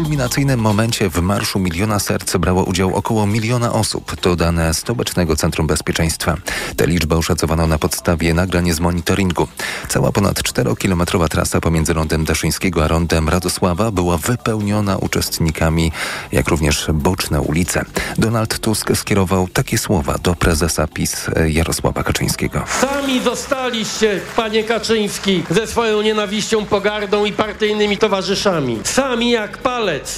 kulminacyjnym momencie w Marszu Miliona Serc brało udział około miliona osób. To dane Stołecznego Centrum Bezpieczeństwa. Tę liczbę oszacowano na podstawie nagrań z monitoringu. Cała ponad 4-kilometrowa trasa pomiędzy rondem Daszyńskiego a rondem Radosława była wypełniona uczestnikami, jak również boczne ulice. Donald Tusk skierował takie słowa do prezesa PiS Jarosława Kaczyńskiego. Sami zostaliście, panie Kaczyński, ze swoją nienawiścią, pogardą i partyjnymi towarzyszami. Sami jak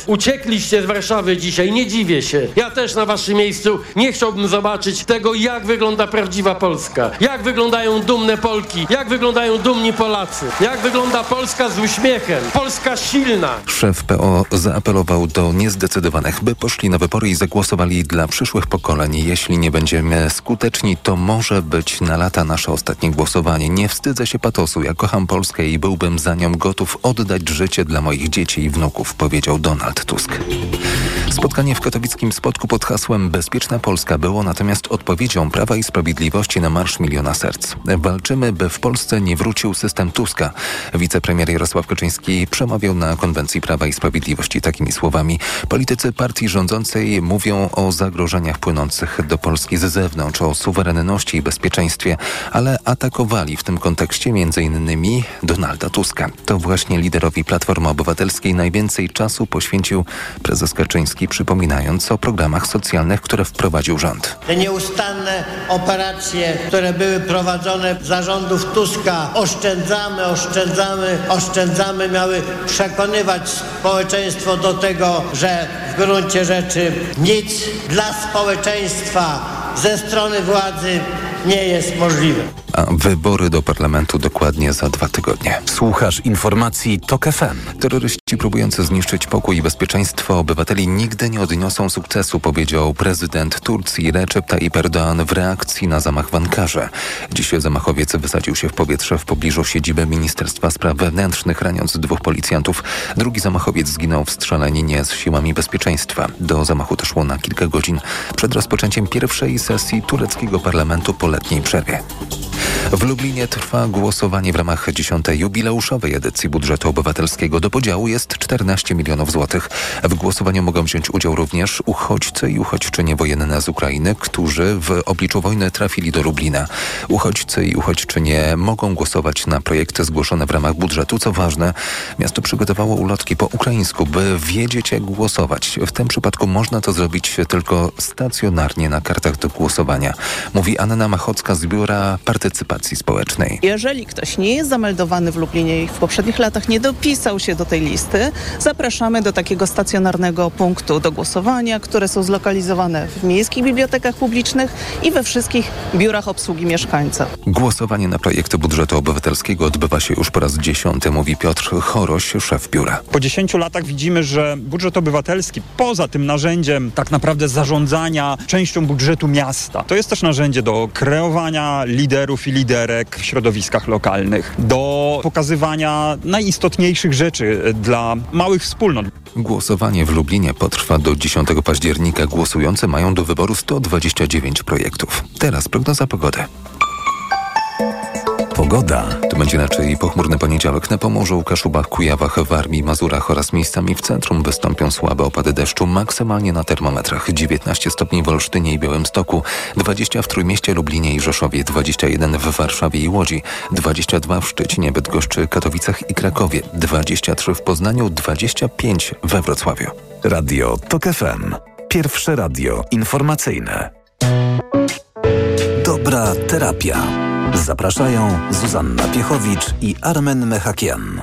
Uciekliście z Warszawy dzisiaj, nie dziwię się. Ja też na waszym miejscu nie chciałbym zobaczyć tego, jak wygląda prawdziwa Polska. Jak wyglądają dumne Polki, jak wyglądają dumni Polacy. Jak wygląda Polska z uśmiechem. Polska silna. Szef PO zaapelował do niezdecydowanych, by poszli na wybory i zagłosowali dla przyszłych pokoleń. Jeśli nie będziemy skuteczni, to może być na lata nasze ostatnie głosowanie. Nie wstydzę się patosu. Ja kocham Polskę i byłbym za nią gotów oddać życie dla moich dzieci i wnuków, powiedział Donald Tusk. Spotkanie w katowickim spotku pod hasłem Bezpieczna Polska było natomiast odpowiedzią Prawa i Sprawiedliwości na Marsz Miliona Serc. Walczymy, by w Polsce nie wrócił system Tuska. Wicepremier Jarosław Kaczyński przemawiał na konwencji Prawa i Sprawiedliwości takimi słowami. Politycy partii rządzącej mówią o zagrożeniach płynących do Polski z zewnątrz, o suwerenności i bezpieczeństwie, ale atakowali w tym kontekście m.in. Donalda Tuska. To właśnie liderowi Platformy Obywatelskiej najwięcej czasu poświęcił prezes Kaczyński, przypominając o programach socjalnych, które wprowadził rząd. Te nieustanne operacje, które były prowadzone zarządów Tuska, oszczędzamy, oszczędzamy, oszczędzamy, miały przekonywać społeczeństwo do tego, że w gruncie rzeczy nic dla społeczeństwa ze strony władzy nie jest możliwe. A wybory do parlamentu dokładnie za dwa tygodnie. Słuchasz informacji TOK FM. Terroryści próbujący zniszczyć pokój i bezpieczeństwo obywateli nigdy nie odniosą sukcesu, powiedział prezydent Turcji Recep Tayyip Erdoğan w reakcji na zamach w Ankarze. Dziś zamachowiec wysadził się w powietrze w pobliżu siedziby Ministerstwa Spraw Wewnętrznych, raniąc dwóch policjantów. Drugi zamachowiec zginął w strzelaninie z siłami bezpieczeństwa. Do zamachu doszło na kilka godzin przed rozpoczęciem pierwszej sesji tureckiego parlamentu po letniej przerwie. W Lublinie trwa głosowanie w ramach 10. jubileuszowej edycji budżetu obywatelskiego. Do podziału jest 14 milionów złotych. W głosowaniu mogą wziąć udział również uchodźcy i uchodźczynie wojenne z Ukrainy, którzy w obliczu wojny trafili do Lublina. Uchodźcy i uchodźczynie mogą głosować na projekty zgłoszone w ramach budżetu. Co ważne, miasto przygotowało ulotki po ukraińsku, by wiedzieć jak głosować. W tym przypadku można to zrobić tylko stacjonarnie na kartach do głosowania, mówi Anna Machocka z Biura Partycypacji Społecznej. Jeżeli ktoś nie jest zameldowany w Lublinie i w poprzednich latach nie dopisał się do tej listy, zapraszamy do takiego stacjonarnego punktu do głosowania, które są zlokalizowane w miejskich bibliotekach publicznych i we wszystkich biurach obsługi mieszkańca. Głosowanie na projekty budżetu obywatelskiego odbywa się już po raz dziesiąty, mówi Piotr Choroś, szef biura. Po 10 latach widzimy, że budżet obywatelski, poza tym narzędziem tak naprawdę zarządzania częścią budżetu miasta, to jest też narzędzie do kreowania liderów i liderek w środowiskach lokalnych, do pokazywania najistotniejszych rzeczy dla małych wspólnot. Głosowanie w Lublinie potrwa do 10 października. Głosujący mają do wyboru 129 projektów. Teraz prognoza pogody. Pogoda. To będzie raczej pochmurny poniedziałek na Pomorzu, Kaszubach, Kujawach, Warmii, Mazurach oraz miejscami w centrum wystąpią słabe opady deszczu, maksymalnie na termometrach 19 stopni w Olsztynie i Białymstoku, 20 w Trójmieście, Lublinie i Rzeszowie, 21 w Warszawie i Łodzi, 22 w Szczecinie, Bydgoszczy, Katowicach i Krakowie, 23 w Poznaniu, 25 we Wrocławiu. Radio TOK FM. Pierwsze radio informacyjne. Dobra terapia. Zapraszają Zuzanna Piechowicz i Armen Mechakian.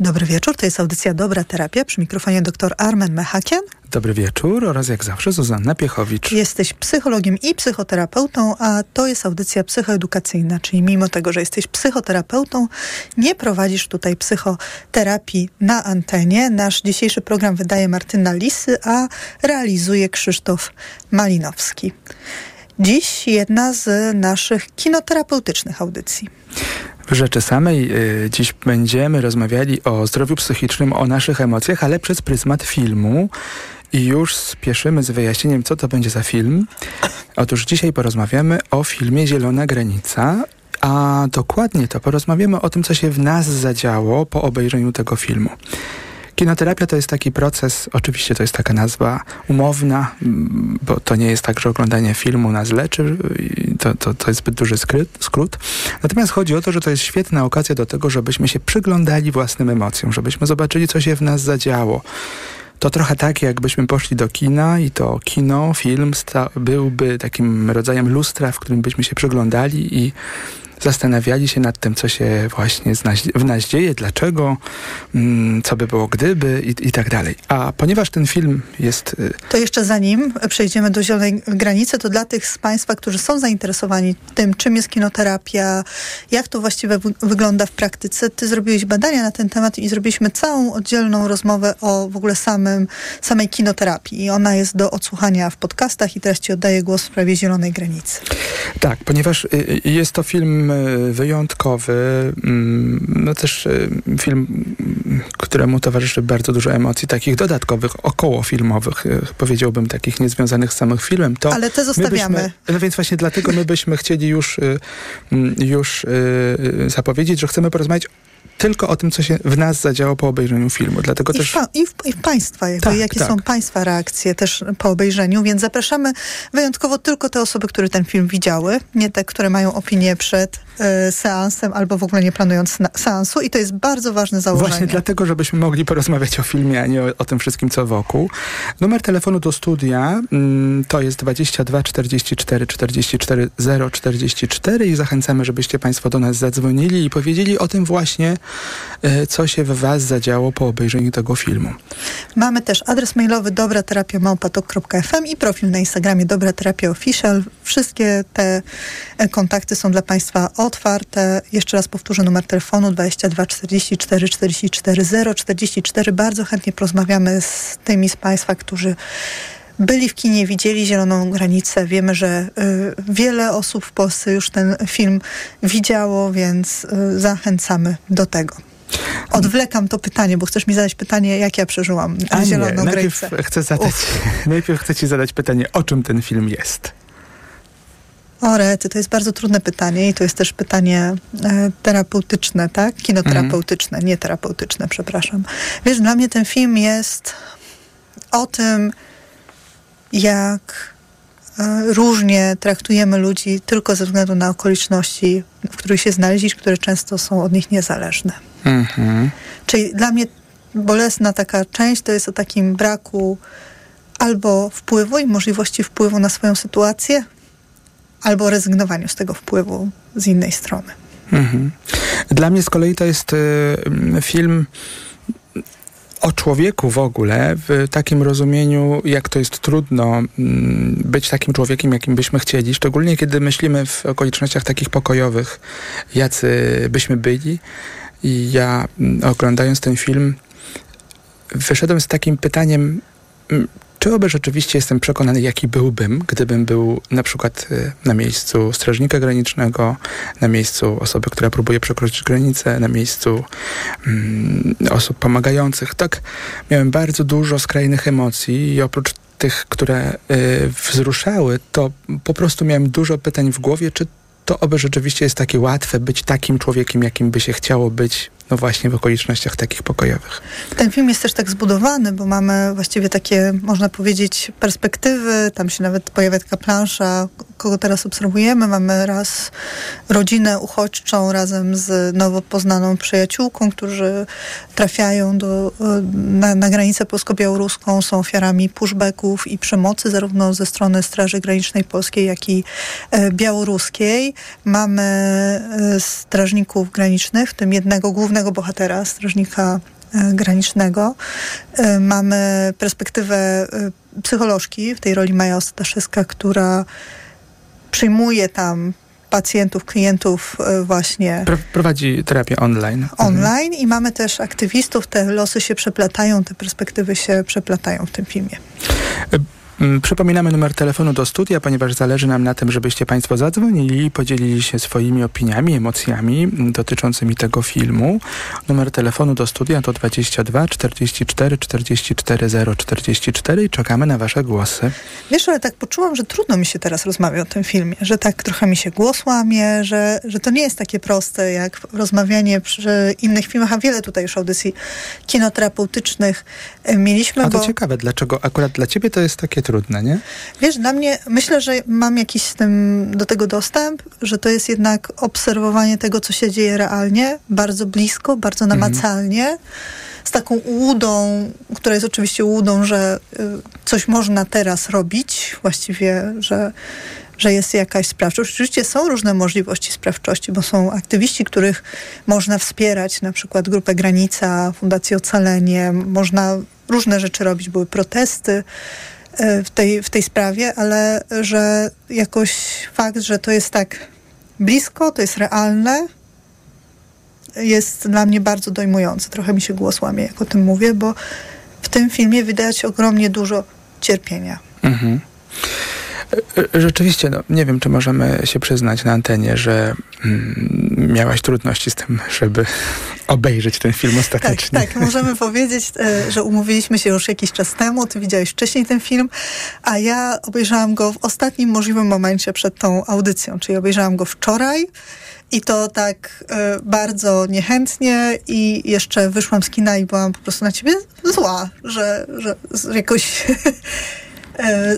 Dobry wieczór, to jest audycja Dobra Terapia przy mikrofonie dr Armen Mechakian. Dobry wieczór oraz jak zawsze Zuzanna Piechowicz. Jesteś psychologiem i psychoterapeutą, a to jest audycja psychoedukacyjna, czyli mimo tego, że jesteś psychoterapeutą, nie prowadzisz tutaj psychoterapii na antenie. Nasz dzisiejszy program wydaje Martyna Lisy, a realizuje Krzysztof Malinowski. Dziś jedna z naszych kinoterapeutycznych audycji. W rzeczy samej y, dziś będziemy rozmawiali o zdrowiu psychicznym, o naszych emocjach, ale przez pryzmat filmu. I już spieszymy z wyjaśnieniem, co to będzie za film. Otóż dzisiaj porozmawiamy o filmie Zielona Granica, a dokładnie to porozmawiamy o tym, co się w nas zadziało po obejrzeniu tego filmu. Kinoterapia to jest taki proces, oczywiście to jest taka nazwa umowna, mm, bo to nie jest tak, że oglądanie filmu nas leczy, to, to, to jest zbyt duży skryt, skrót. Natomiast chodzi o to, że to jest świetna okazja do tego, żebyśmy się przyglądali własnym emocjom, żebyśmy zobaczyli, co się w nas zadziało. To trochę tak, jakbyśmy poszli do kina i to kino, film byłby takim rodzajem lustra, w którym byśmy się przyglądali i zastanawiali się nad tym, co się właśnie w nas dzieje, dlaczego, mm, co by było gdyby i, i tak dalej. A ponieważ ten film jest... y, To jeszcze zanim przejdziemy do zielonej granicy, to dla tych z Państwa, którzy są zainteresowani tym, czym jest kinoterapia, jak to właściwie wy- wygląda w praktyce, Ty zrobiłeś badania na ten temat i zrobiliśmy całą oddzielną rozmowę o w ogóle samym, samej kinoterapii. I ona jest do odsłuchania w podcastach i teraz Ci oddaję głos w sprawie zielonej granicy. Tak, ponieważ y, y, jest to film wyjątkowy, mm, no też y, film, któremu towarzyszy bardzo dużo emocji, takich dodatkowych, okołofilmowych, y, powiedziałbym, takich niezwiązanych z samym filmem. To Ale te my zostawiamy. Byśmy, no więc właśnie dlatego my byśmy chcieli już, y, mm, już zapowiedzieć, że chcemy porozmawiać tylko o tym, co się w nas zadziało po obejrzeniu filmu. Dlatego I, też... w, pa- i, w, I w Państwa, jakby, Tak, jakie tak. są Państwa reakcje też po obejrzeniu, więc zapraszamy wyjątkowo tylko te osoby, które ten film widziały, nie te, które mają opinię przed seansem albo w ogóle nie planując seansu i to jest bardzo ważne założenie. Właśnie dlatego, żebyśmy mogli porozmawiać o filmie, a nie o, o tym wszystkim, co wokół. Numer telefonu do studia mm, to jest 22 44 44 044 i zachęcamy, żebyście Państwo do nas zadzwonili i powiedzieli o tym właśnie, e, co się w Was zadziało po obejrzeniu tego filmu. Mamy też adres mailowy dobraterapia.małpatok.fm i profil na Instagramie Dobra Terapia Official. Wszystkie te e, kontakty są dla Państwa otwarte. Jeszcze raz powtórzę numer telefonu 22 44 44 044. Bardzo chętnie porozmawiamy z tymi z Państwa, którzy byli w kinie, widzieli Zieloną Granicę. Wiemy, że y, wiele osób w Polsce już ten film widziało, więc y, zachęcamy do tego. Odwlekam to pytanie, bo chcesz mi zadać pytanie, jak ja przeżyłam A nie, Zieloną najpierw Granicę. chcę, zadać, najpierw chcę Ci zadać pytanie, o czym ten film jest. O rety, to jest bardzo trudne pytanie i to jest też pytanie e, terapeutyczne, tak? Kinoterapeutyczne, nie terapeutyczne, przepraszam. Wiesz, dla mnie ten film jest o tym, jak e, różnie traktujemy ludzi tylko ze względu na okoliczności, w których się znaleźli, które często są od nich niezależne. Mhm. Czyli dla mnie bolesna taka część to jest o takim braku albo wpływu i możliwości wpływu na swoją sytuację, albo rezygnowaniu z tego wpływu z innej strony. Mhm. Dla mnie z kolei to jest y, mm, film o człowieku w ogóle, w takim rozumieniu, jak to jest trudno mm, być takim człowiekiem, jakim byśmy chcieli, szczególnie kiedy myślimy w okolicznościach takich pokojowych, jacy byśmy byli. I ja mm, oglądając ten film, wyszedłem z takim pytaniem, czy oby rzeczywiście jestem przekonany, jaki byłbym, gdybym był na przykład y, na miejscu strażnika granicznego, na miejscu osoby, która próbuje przekroczyć granicę, na miejscu mm, osób pomagających. Tak, miałem bardzo dużo skrajnych emocji i oprócz tych, które y, wzruszały, to po prostu miałem dużo pytań w głowie, czy to oby rzeczywiście jest takie łatwe być takim człowiekiem, jakim by się chciało być, no właśnie w okolicznościach takich pokojowych. Ten film jest też tak zbudowany, bo mamy właściwie takie, można powiedzieć, perspektywy. Tam się nawet pojawia taka plansza, kogo teraz obserwujemy. Mamy raz rodzinę uchodźczą razem z nowo poznaną przyjaciółką, którzy trafiają do, na, na granicę polsko-białoruską, są ofiarami pushbacków i przemocy zarówno ze strony Straży Granicznej Polskiej, jak i e, białoruskiej. Mamy e, strażników granicznych, w tym jednego głównego bohatera, strażnika e, granicznego. E, Mamy perspektywę e, psycholożki, w tej roli Maja Ostaszewska, która przyjmuje tam pacjentów, klientów właśnie Pro- prowadzi terapię online. Mhm. online i mamy też aktywistów. Te losy się przeplatają, te perspektywy się przeplatają w tym filmie. Mm, Przypominamy numer telefonu do studia, ponieważ zależy nam na tym, żebyście Państwo zadzwonili i podzielili się swoimi opiniami, emocjami dotyczącymi tego filmu. Numer telefonu do studia to 22 44 44 044 i czekamy na Wasze głosy. Wiesz, ale tak poczułam, że trudno mi się teraz rozmawia o tym filmie, że tak trochę mi się głos łamie, że, że to nie jest takie proste jak rozmawianie przy innych filmach, a wiele tutaj już audycji kinoterapeutycznych e, mieliśmy, A to bo ciekawe, dlaczego akurat dla Ciebie to jest takie trudne, nie? wiesz, dla mnie, myślę, że mam jakiś z tym, do tego dostęp, że to jest jednak obserwowanie tego, co się dzieje realnie, bardzo blisko, bardzo namacalnie, z taką ułudą, która jest oczywiście ułudą, że y, coś można teraz robić, właściwie, że że jest jakaś sprawczość. Oczywiście są różne możliwości sprawczości, bo są aktywiści, których można wspierać, na przykład Grupę Granica, Fundację Ocalenie, można różne rzeczy robić, były protesty w tej, w tej sprawie, ale że jakoś fakt, że to jest tak blisko, to jest realne, jest dla mnie bardzo dojmujący. Trochę mi się głos łamie, jak o tym mówię, bo w tym filmie widać ogromnie dużo cierpienia. Mhm. Rzeczywiście, no, nie wiem, czy możemy się przyznać na antenie, że mm, miałaś trudności z tym, żeby obejrzeć ten film Tak, ostatecznie. tak, możemy powiedzieć, e, że umówiliśmy się już jakiś czas temu, ty widziałeś wcześniej ten film, a ja obejrzałam go w ostatnim możliwym momencie przed tą audycją, czyli obejrzałam go wczoraj i to tak e, bardzo niechętnie i jeszcze wyszłam z kina i byłam po prostu na ciebie zła, że, że jakoś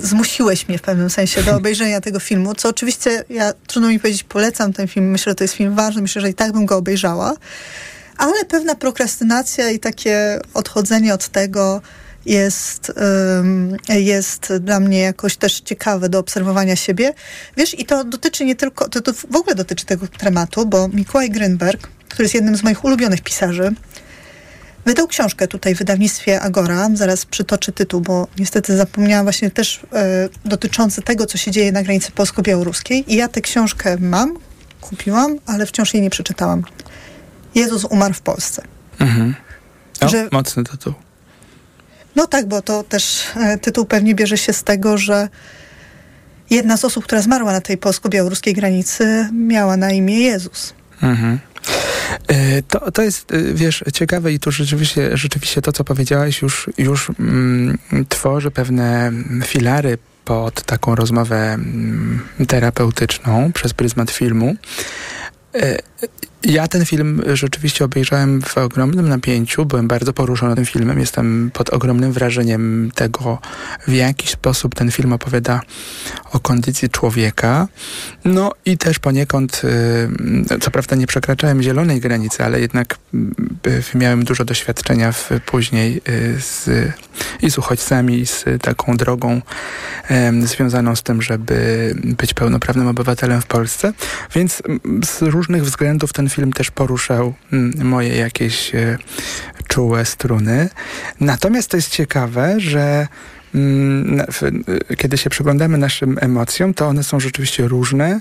zmusiłeś mnie w pewnym sensie do obejrzenia tego filmu, co oczywiście ja, trudno mi powiedzieć, polecam ten film, myślę, że to jest film ważny, myślę, że i tak bym go obejrzała, ale pewna prokrastynacja i takie odchodzenie od tego jest, jest dla mnie jakoś też ciekawe do obserwowania siebie. Wiesz, i to dotyczy nie tylko, to, to w ogóle dotyczy tego tematu, bo Mikołaj Grynberg, który jest jednym z moich ulubionych pisarzy, wydał książkę tutaj w wydawnictwie Agora. Zaraz przytoczę tytuł, bo niestety zapomniałam właśnie też e, dotyczący tego, co się dzieje na granicy polsko-białoruskiej. I ja tę książkę mam, kupiłam, ale wciąż jej nie przeczytałam. Jezus umarł w Polsce. Mhm. O, Że- Mocny tytuł. No tak, bo to też e, tytuł pewnie bierze się z tego, że jedna z osób, która zmarła na tej polsko-białoruskiej granicy, miała na imię Jezus. Mhm. E, To, to jest, e, wiesz, ciekawe i tu rzeczywiście, rzeczywiście to, co powiedziałaś, już, już mm, tworzy pewne filary pod taką rozmowę mm, terapeutyczną przez pryzmat filmu. Ja ten film rzeczywiście obejrzałem w ogromnym napięciu, byłem bardzo poruszony tym filmem, jestem pod ogromnym wrażeniem tego, w jaki sposób ten film opowiada o kondycji człowieka. No i też poniekąd, y, co prawda nie przekraczałem zielonej granicy, ale jednak y, miałem dużo doświadczenia w, później y, z, i z uchodźcami, i z taką drogą związaną z tym, żeby być pełnoprawnym obywatelem w Polsce. Więc mm, z różnych względów ten film też poruszał mm, moje jakieś e, czułe struny. Natomiast to jest ciekawe, że mm, y, kiedy się przyglądamy naszym emocjom, to one są rzeczywiście różne.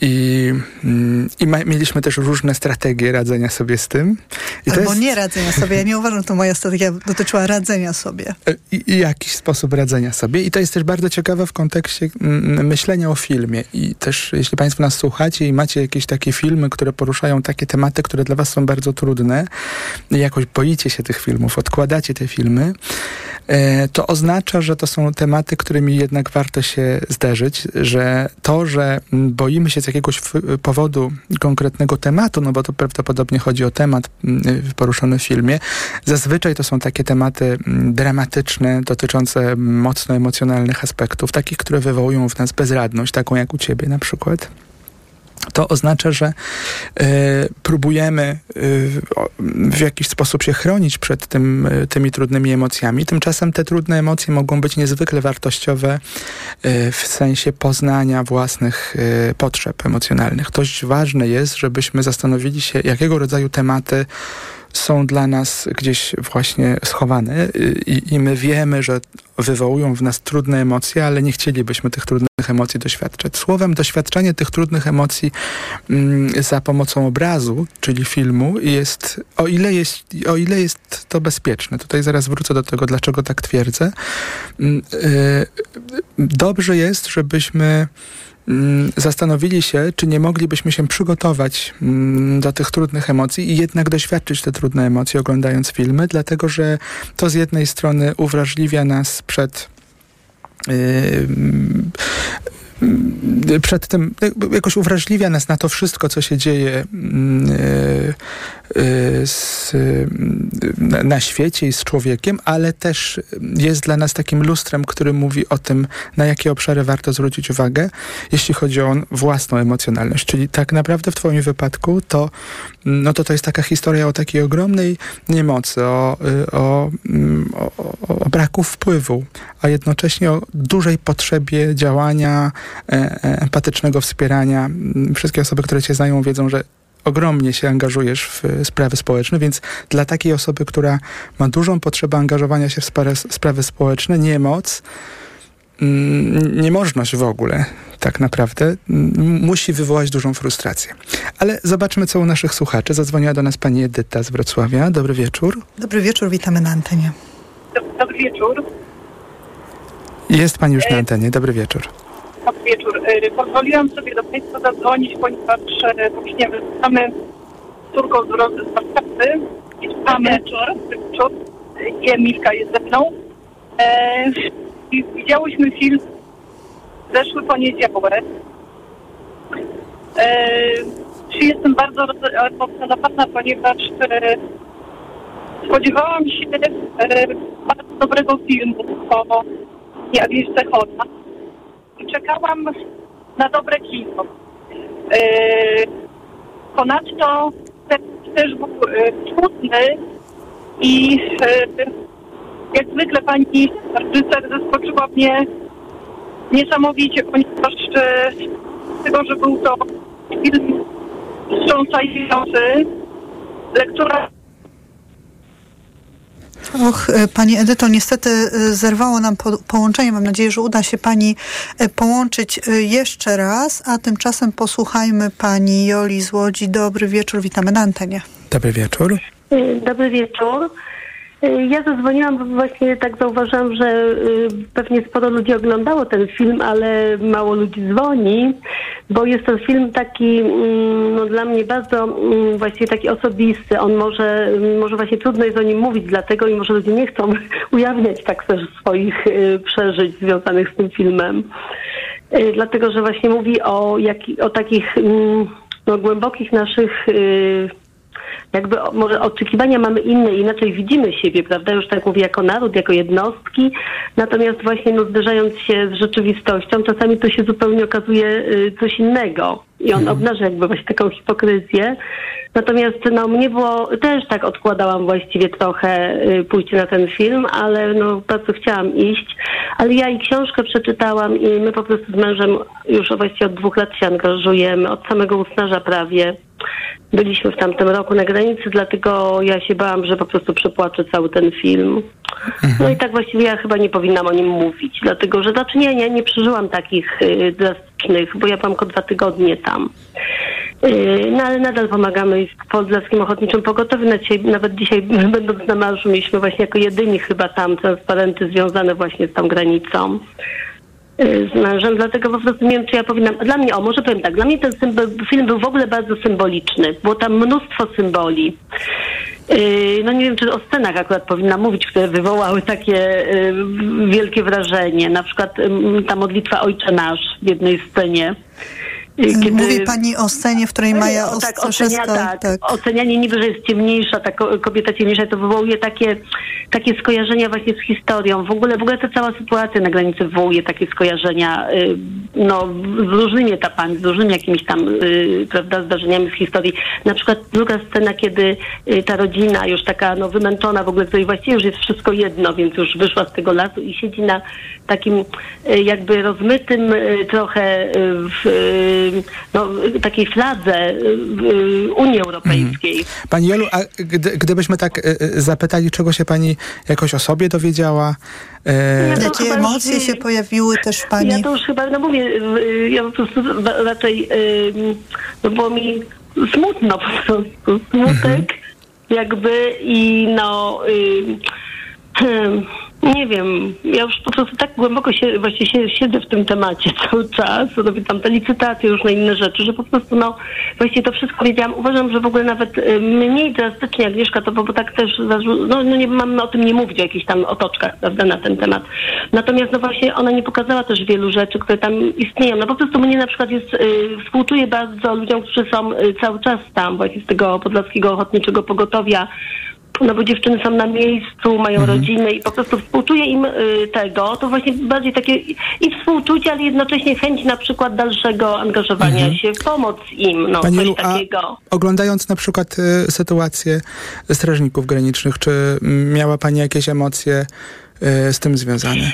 I, mm, i ma, mieliśmy też różne strategie radzenia sobie z tym. I Albo nie radzenia sobie. Ja nie uważam, że to moja strategia dotyczyła radzenia sobie. i, i jakiś sposób radzenia sobie. I to jest też bardzo ciekawe w kontekście mm, myślenia o filmie. I też jeśli Państwo nas słuchacie i macie jakieś takie filmy, które poruszają takie tematy, które dla Was są bardzo trudne i jakoś boicie się tych filmów, odkładacie te filmy, e, to oznacza, że to są tematy, którymi jednak warto się zderzyć, że to, że boimy się z jakiegoś powodu konkretnego tematu, no bo to prawdopodobnie chodzi o temat mm, poruszony w filmie, zazwyczaj to są takie tematy mm, dramatyczne, dotyczące mocno emocjonalnych aspektów, takich, które wywołują w nas bezradność, taką jak u ciebie na przykład. To oznacza, że e, próbujemy o- w jakiś sposób się chronić przed tym, e, tymi trudnymi emocjami. Tymczasem te trudne emocje mogą być niezwykle wartościowe e, w sensie poznania własnych potrzeb emocjonalnych. Dość ważne jest, żebyśmy zastanowili się, jakiego rodzaju tematy są dla nas gdzieś właśnie schowane i, i my wiemy, że wywołują w nas trudne emocje, ale nie chcielibyśmy tych trudnych emocji doświadczać. Słowem, doświadczanie tych trudnych emocji mm, za pomocą obrazu, czyli filmu, jest o, ile jest, o ile jest to bezpieczne. Tutaj zaraz wrócę do tego, dlaczego tak twierdzę. Mm, y, dobrze jest, żebyśmy zastanowili się, czy nie moglibyśmy się przygotować mm, do tych trudnych emocji i jednak doświadczyć te trudne emocje oglądając filmy, dlatego że to z jednej strony uwrażliwia nas przed Yy, przed tym jakoś uwrażliwia nas na to wszystko, co się dzieje yy, z, na świecie i z człowiekiem, ale też jest dla nas takim lustrem, który mówi o tym, na jakie obszary warto zwrócić uwagę, jeśli chodzi o własną emocjonalność. Czyli tak naprawdę w Twoim wypadku to, no to, to jest taka historia o takiej ogromnej niemocy, o, o, o, o braku wpływu, a jednocześnie o dużej potrzebie działania, e, e, empatycznego wspierania. Wszystkie osoby, które Cię znają, wiedzą, że ogromnie się angażujesz w sprawy społeczne, więc dla takiej osoby, która ma dużą potrzebę angażowania się w sprawy, społeczne, niemoc, mm, niemożność w ogóle tak naprawdę musi wywołać dużą frustrację. Ale zobaczmy, co u naszych słuchaczy. Zadzwoniła do nas pani Edyta z Wrocławia. Dobry wieczór. Dobry wieczór, witamy na antenie. Dobry wieczór. Jest pani już na antenie. Dobry wieczór. Dobry wieczór. E, pozwoliłam sobie do Państwa zadzwonić, ponieważ e, właśnie mamy z córką z Warszawy i mamy wieczór. I Emilka jest ze mną. E, I widziałyśmy film zeszły poniedziałek. E, jestem bardzo emocjonowana, ponieważ e, spodziewałam się e, bardzo dobrego filmu o i Agnieszce Chora i czekałam na dobre kino. Yy, ponadto też był yy, trudny i yy, jak zwykle pani reżyser zaskoczyła mnie niesamowicie, ponieważ yy, tego, że był to film wstrząsający, lektura Och, e, Pani Edyto, niestety e, zerwało nam po połączenie. Mam nadzieję, że uda się Pani e, połączyć jeszcze raz, a tymczasem posłuchajmy Pani Joli z Łodzi. Dobry wieczór, witamy na antenie. Dobry wieczór. Dobry wieczór. Y, ja zadzwoniłam, bo właśnie tak zauważyłam, że y, pewnie sporo ludzi oglądało ten film, ale mało ludzi dzwoni, bo jest to film taki mm, no, dla mnie bardzo mm, właściwie taki osobisty. On może, może właśnie trudno jest o nim mówić dlatego i może ludzie nie chcą ujawniać tak też swoich y, przeżyć związanych z tym filmem. Dlatego, że właśnie mówi o, jak, o takich mm, no, głębokich naszych jakby może oczekiwania mamy inne, inaczej widzimy siebie, prawda? Już tak mówię, jako naród, jako jednostki. Natomiast właśnie no, zderzając się z rzeczywistością, czasami to się zupełnie okazuje y, coś innego. I on mhm. obnaża jakby właśnie taką hipokryzję. Natomiast no mnie było, też tak odkładałam właściwie trochę y, pójście na ten film, ale no bardzo chciałam iść. Ale ja i książkę przeczytałam i my po prostu z mężem już właściwie od dwóch lat się angażujemy, od samego usnarza prawie. Byliśmy w tamtym roku na granicy, dlatego ja się bałam, że po prostu przepłaczę cały ten film. Mhm. No i tak właściwie ja chyba nie powinnam o nim mówić, dlatego że znaczy nie, nie, nie przeżyłam takich y, drastycznych, bo ja byłam tylko dwa tygodnie tam. Y, no ale nadal pomagamy w Polskim Ochotniczym Pogotowym. Nawet dzisiaj, będąc na marszu, mieliśmy właśnie jako jedyni chyba tam transparenty związane właśnie z tą granicą. Y, z mężem, dlatego po prostu nie wiem, czy ja powinnam... Dla mnie, o może powiem tak, dla mnie ten film był w ogóle bardzo symboliczny. Było tam mnóstwo symboli. Y, no nie wiem, czy o scenach akurat powinna mówić, które wywołały takie y, wielkie wrażenie. Na przykład ta modlitwa Ojcze Nasz w jednej scenie. Kiedy... Mówi pani o scenie, w której Maja o, tak, ocenia, tak, tak. Ocenianie niby, że jest ciemniejsza, ta kobieta ciemniejsza, to wywołuje takie, takie skojarzenia właśnie z historią. W ogóle, w ogóle ta cała sytuacja na granicy wywołuje takie skojarzenia y, no, z różnymi etapami, z różnymi jakimiś tam y, prawda, zdarzeniami z historii. Na przykład druga scena, kiedy y, ta rodzina już taka no, wymęczona w ogóle, której właściwie już jest wszystko jedno, więc już wyszła z tego lasu i siedzi na takim jakby rozmytym trochę w no, takiej fladze Unii Europejskiej. Mhm. Pani Jolu, a gdy, gdybyśmy tak y, y, zapytali, czego się pani jakoś o sobie dowiedziała? E, Ja Jakie chyba emocje się pojawiły też w pani? Ja to już chyba, no mówię, y, ja po prostu raczej, y, no było mi smutno po prostu, smutek jakby i no, y, hmm, nie wiem, ja już po prostu tak głęboko się, właśnie się, siedzę w tym temacie cały czas, robię tam te licytacje, różne inne rzeczy, że po prostu no, właśnie to wszystko wiedziałam. Uważam, że w ogóle nawet y, mniej drastycznie Agnieszka to, bo, bo tak też, no, no nie mam o tym nie mówić, o jakichś tam otoczkach, prawda, na ten temat. Natomiast no właśnie ona nie pokazała też wielu rzeczy, które tam istnieją. No po prostu mnie na przykład jest, y, współczuję bardzo ludziom, którzy są y, cały czas tam, właśnie z tego podlaskiego ochotniczego pogotowia, no bo dziewczyny są na miejscu, mają rodziny i po prostu współczuję im y, tego, to właśnie bardziej takie i współczucie, ale jednocześnie chęć na przykład dalszego angażowania się, pomoc im, no Pani coś Lu, takiego. oglądając na przykład y, sytuację strażników granicznych, czy miała pani jakieś emocje y, z tym związane?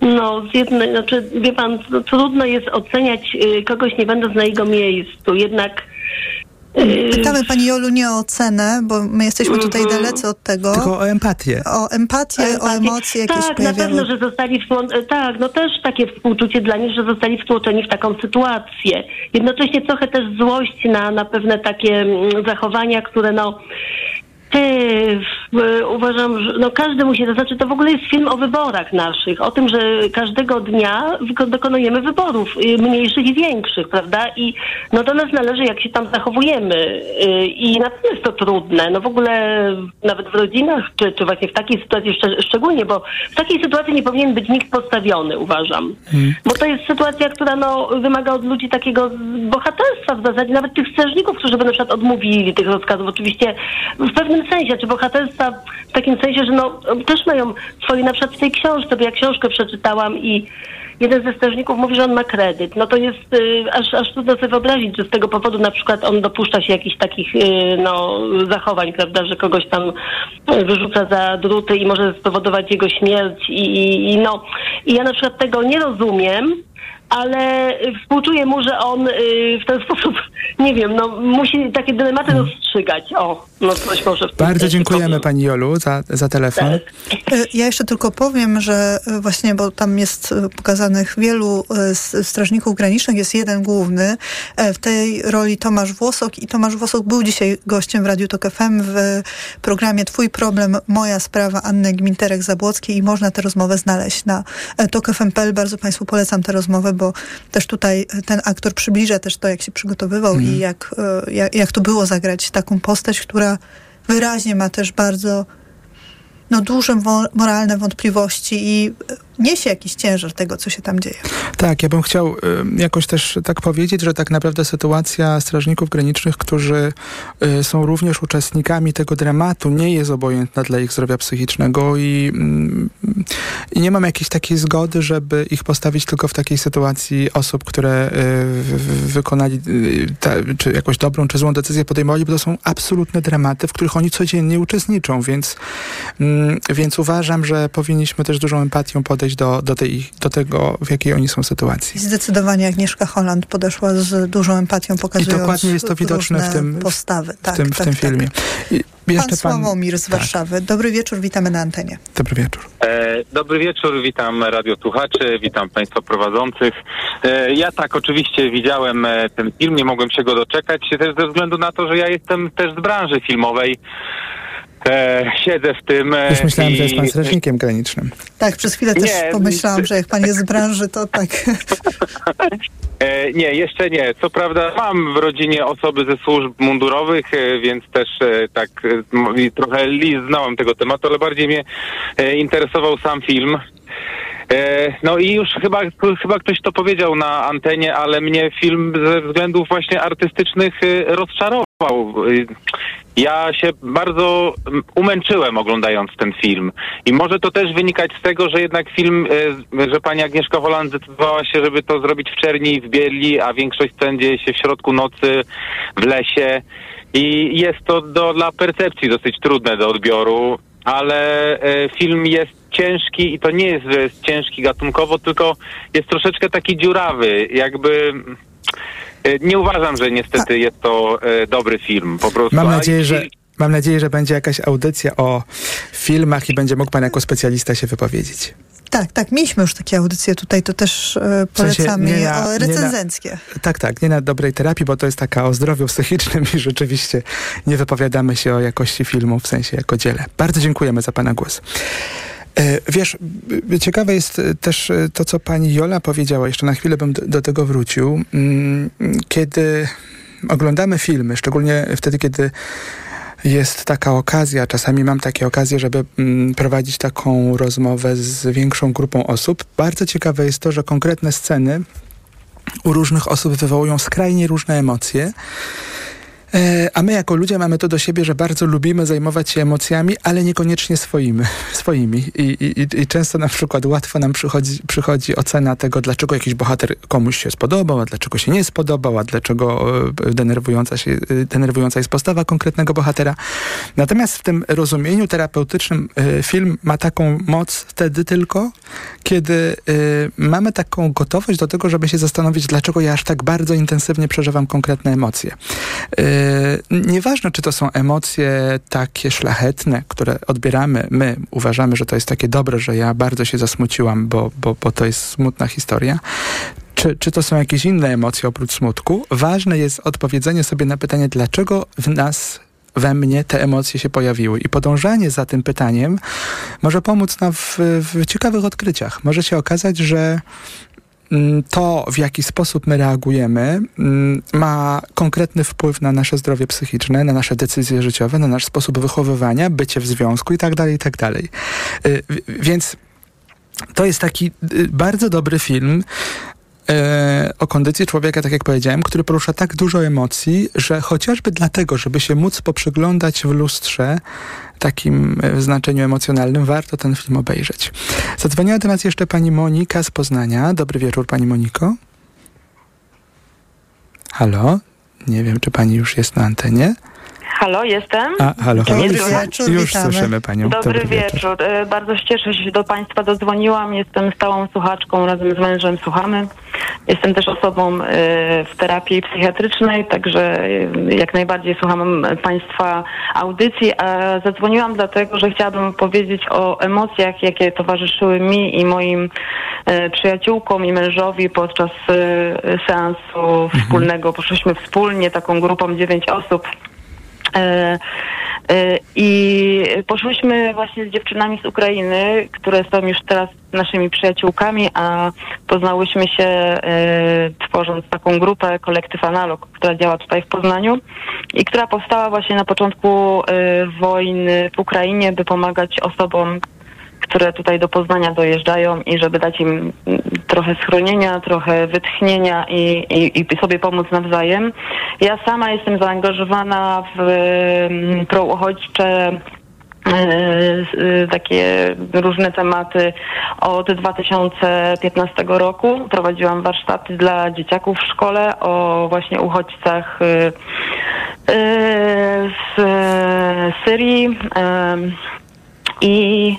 No, z jednej, znaczy, wie pan, no, trudno jest oceniać y, kogoś nie będąc na jego miejscu, jednak Pytamy pani Jolu nie o ocenę, bo my jesteśmy tutaj Mhm. dalecy od tego. Tylko o empatię. O empatię, o Empatię. emocje jakieś Tak, na pewno, że zostali tak, no też takie współczucie dla nich, że zostali wtłoczeni w taką sytuację. Jednocześnie trochę też złość na, na pewne takie mm, zachowania, które no uważam, że no każdy musi, to znaczy to w ogóle jest film o wyborach naszych, o tym, że każdego dnia dokonujemy wyborów, y, mniejszych i większych, prawda? I no do nas należy, jak się tam zachowujemy. Y, I na pewno jest to trudne, no w ogóle nawet w rodzinach, czy, czy właśnie w takiej sytuacji szcz- szczególnie, bo w takiej sytuacji nie powinien być nikt postawiony, uważam. Bo to jest sytuacja, która no wymaga od ludzi takiego bohaterstwa w zasadzie, nawet tych strażników, którzy by na przykład odmówili tych rozkazów. Oczywiście w pewnym sensie, czy bohaterstwa w takim sensie, że no też mają swoje, na przykład w tej książce, bo ja książkę przeczytałam i jeden ze strażników mówi, że on ma kredyt. No to jest y, aż, aż trudno sobie wyobrazić, że z tego powodu na przykład on dopuszcza się jakichś takich y, no, zachowań, prawda, że kogoś tam wyrzuca za druty i może spowodować jego śmierć i, i, i no. I ja na przykład tego nie rozumiem, ale współczuję mu, że on y, w ten sposób, nie wiem, no musi takie dylematy rozstrzygać. O, no coś może Bardzo dziękujemy pani Jolu za, za telefon. Tak. Y, Ja jeszcze tylko powiem, że y, właśnie, bo tam jest y, pokazanych wielu strażników granicznych, jest jeden główny. E, W tej roli Tomasz Włosok i Tomasz Włosok był dzisiaj gościem w Radiu Tok FM w programie Twój problem, moja sprawa Anny Gminterek-Zabłockiej i można tę rozmowę znaleźć na e, tokfm.pl. Bardzo Państwu polecam tę rozmowę, bo też tutaj ten aktor przybliża też to, jak się przygotowywał i jak, e, jak, jak to było zagrać taką postać, która wyraźnie ma też bardzo no, duże moralne wątpliwości i niesie jakiś ciężar tego, co się tam dzieje. Tak, ja bym chciał y, jakoś też tak powiedzieć, że tak naprawdę sytuacja strażników granicznych, którzy y, są również uczestnikami tego dramatu, nie jest obojętna dla ich zdrowia psychicznego i, mm, i nie mam jakiejś takiej zgody, żeby ich postawić tylko w takiej sytuacji osób, które y, wykonali ta, czy jakąś dobrą, czy złą decyzję podejmowali, bo to są absolutne dramaty, w których oni codziennie uczestniczą, więc, mm, więc uważam, że powinniśmy też dużą empatią podejść do, do, tej, do tego, w jakiej oni są I sytuacji. zdecydowanie Agnieszka Holland podeszła z dużą empatią, pokazując dokładnie jest to widoczne w tym- postawy. W Tak, tym, tak, w tym tak. filmie. I Pan pan, Sławomir z tak. Warszawy. Dobry wieczór, witamy na antenie. Dobry wieczór. E, dobry wieczór, witam radiosłuchaczy, witam Państwa prowadzących. E, ja tak oczywiście widziałem e, ten film, nie mogłem się go doczekać, też ze względu na to, że ja jestem też z branży filmowej. E, siedzę w tym. e, Już myślałem, i- że jest pan strażnikiem granicznym. Tak, przez chwilę też Nie, pomyślałam, że jak pan jest z branży, to tak. E, nie, jeszcze nie. Co prawda mam w rodzinie osoby ze służb mundurowych, e, więc też e, tak trochę li znałem tego tematu, ale bardziej mnie interesował sam film. No i już chyba, chyba ktoś to powiedział na antenie, ale mnie film ze względów właśnie artystycznych rozczarował. Ja się bardzo umęczyłem oglądając ten film. I może to też wynikać z tego, że jednak film, e, że pani Agnieszka Holland zdecydowała się, żeby to zrobić w czerni i w bieli, a większość scen dzieje się w środku nocy, w lesie. I jest to do, dla percepcji dosyć trudne do odbioru, ale e, film jest ciężki i to nie jest, jest ciężki gatunkowo, tylko jest troszeczkę taki dziurawy, jakby... e, Nie uważam, że niestety jest to e, dobry film. Po prostu. Mam nadzieję, że Mam nadzieję, że będzie jakaś audycja o filmach i będzie mógł pan jako specjalista się wypowiedzieć. Tak, tak, mieliśmy już takie audycje tutaj, to też e, W sensie polecamy nie je, na- o nie na- recenzenckie. Tak, tak, nie na dobrej terapii, bo to jest taka o zdrowiu psychicznym i rzeczywiście nie wypowiadamy się o jakości filmu, w sensie jako dziele. Bardzo dziękujemy za pana głos. E, Wiesz, ciekawe jest e, też e, to, co pani Jola powiedziała, jeszcze na chwilę bym do, do tego wrócił. Mm, Kiedy oglądamy filmy, szczególnie wtedy, kiedy jest taka okazja, czasami mam takie okazje, żeby mm, prowadzić taką rozmowę z większą grupą osób. Bardzo ciekawe jest to, że konkretne sceny u różnych osób wywołują skrajnie różne emocje. E, A my jako ludzie mamy to do siebie, że bardzo lubimy zajmować się emocjami, ale niekoniecznie swoimi. swoimi. I, i, i- często na przykład łatwo nam przychodzi, przychodzi ocena tego, dlaczego jakiś bohater komuś się spodobał, a dlaczego się nie spodobał, a dlaczego e, denerwująca, się, e, denerwująca jest postawa konkretnego bohatera. Natomiast w tym rozumieniu terapeutycznym film ma taką moc wtedy tylko, kiedy mamy taką gotowość do tego, żeby się zastanowić, dlaczego ja aż tak bardzo intensywnie przeżywam konkretne emocje. E, Nieważne, czy to są emocje takie szlachetne, które odbieramy, my uważamy, że to jest takie dobre, że ja bardzo się zasmuciłam, bo, bo, bo to jest smutna historia. Czy, czy to są jakieś inne emocje oprócz smutku? Ważne jest odpowiedzenie sobie na pytanie, dlaczego w nas we mnie te emocje się pojawiły. I podążanie za tym pytaniem może pomóc nam w, w ciekawych odkryciach. Może się okazać, że to, w jaki sposób my reagujemy, mm, ma konkretny wpływ na nasze zdrowie psychiczne, na nasze decyzje życiowe, na nasz sposób wychowywania, bycie w związku i tak dalej, i tak. Y, Więc to jest taki y, bardzo dobry film e, o kondycji człowieka, tak jak powiedziałem, który porusza tak dużo emocji, że chociażby dlatego, żeby się móc poprzyglądać w lustrze takim w znaczeniu emocjonalnym, warto ten film obejrzeć. Zadzwoniła do nas jeszcze pani Monika z Poznania. Dobry wieczór, pani Moniko. Halo? Nie wiem, czy pani już jest na antenie. Halo, jestem. A, halo, halo. Dobry Już, wieczór, już witamy. słyszymy panią. Dobry, wieczór. E, Bardzo się cieszę, że się do Państwa dodzwoniłam. Jestem stałą słuchaczką, razem z mężem słuchamy. Jestem też osobą e, w terapii psychiatrycznej, także e, jak najbardziej słucham Państwa audycji. A zadzwoniłam dlatego, że chciałabym powiedzieć o emocjach, jakie towarzyszyły mi i moim przyjaciółkom i mężowi podczas seansu wspólnego. Poszliśmy wspólnie, taką grupą dziewięć osób. E, e, I poszłyśmy właśnie z dziewczynami z Ukrainy, które są już teraz naszymi przyjaciółkami, a poznałyśmy się e, tworząc taką grupę, kolektyw Analog, która działa tutaj w Poznaniu i która powstała właśnie na początku wojny w Ukrainie, by pomagać osobom, które tutaj do Poznania dojeżdżają i żeby dać im trochę schronienia, trochę wytchnienia i, i, i sobie pomóc nawzajem. Ja sama jestem zaangażowana w mm, prouchodźcze e, takie różne tematy od 2015 roku. Prowadziłam warsztaty dla dzieciaków w szkole o właśnie uchodźcach e, e, z e, Syrii. I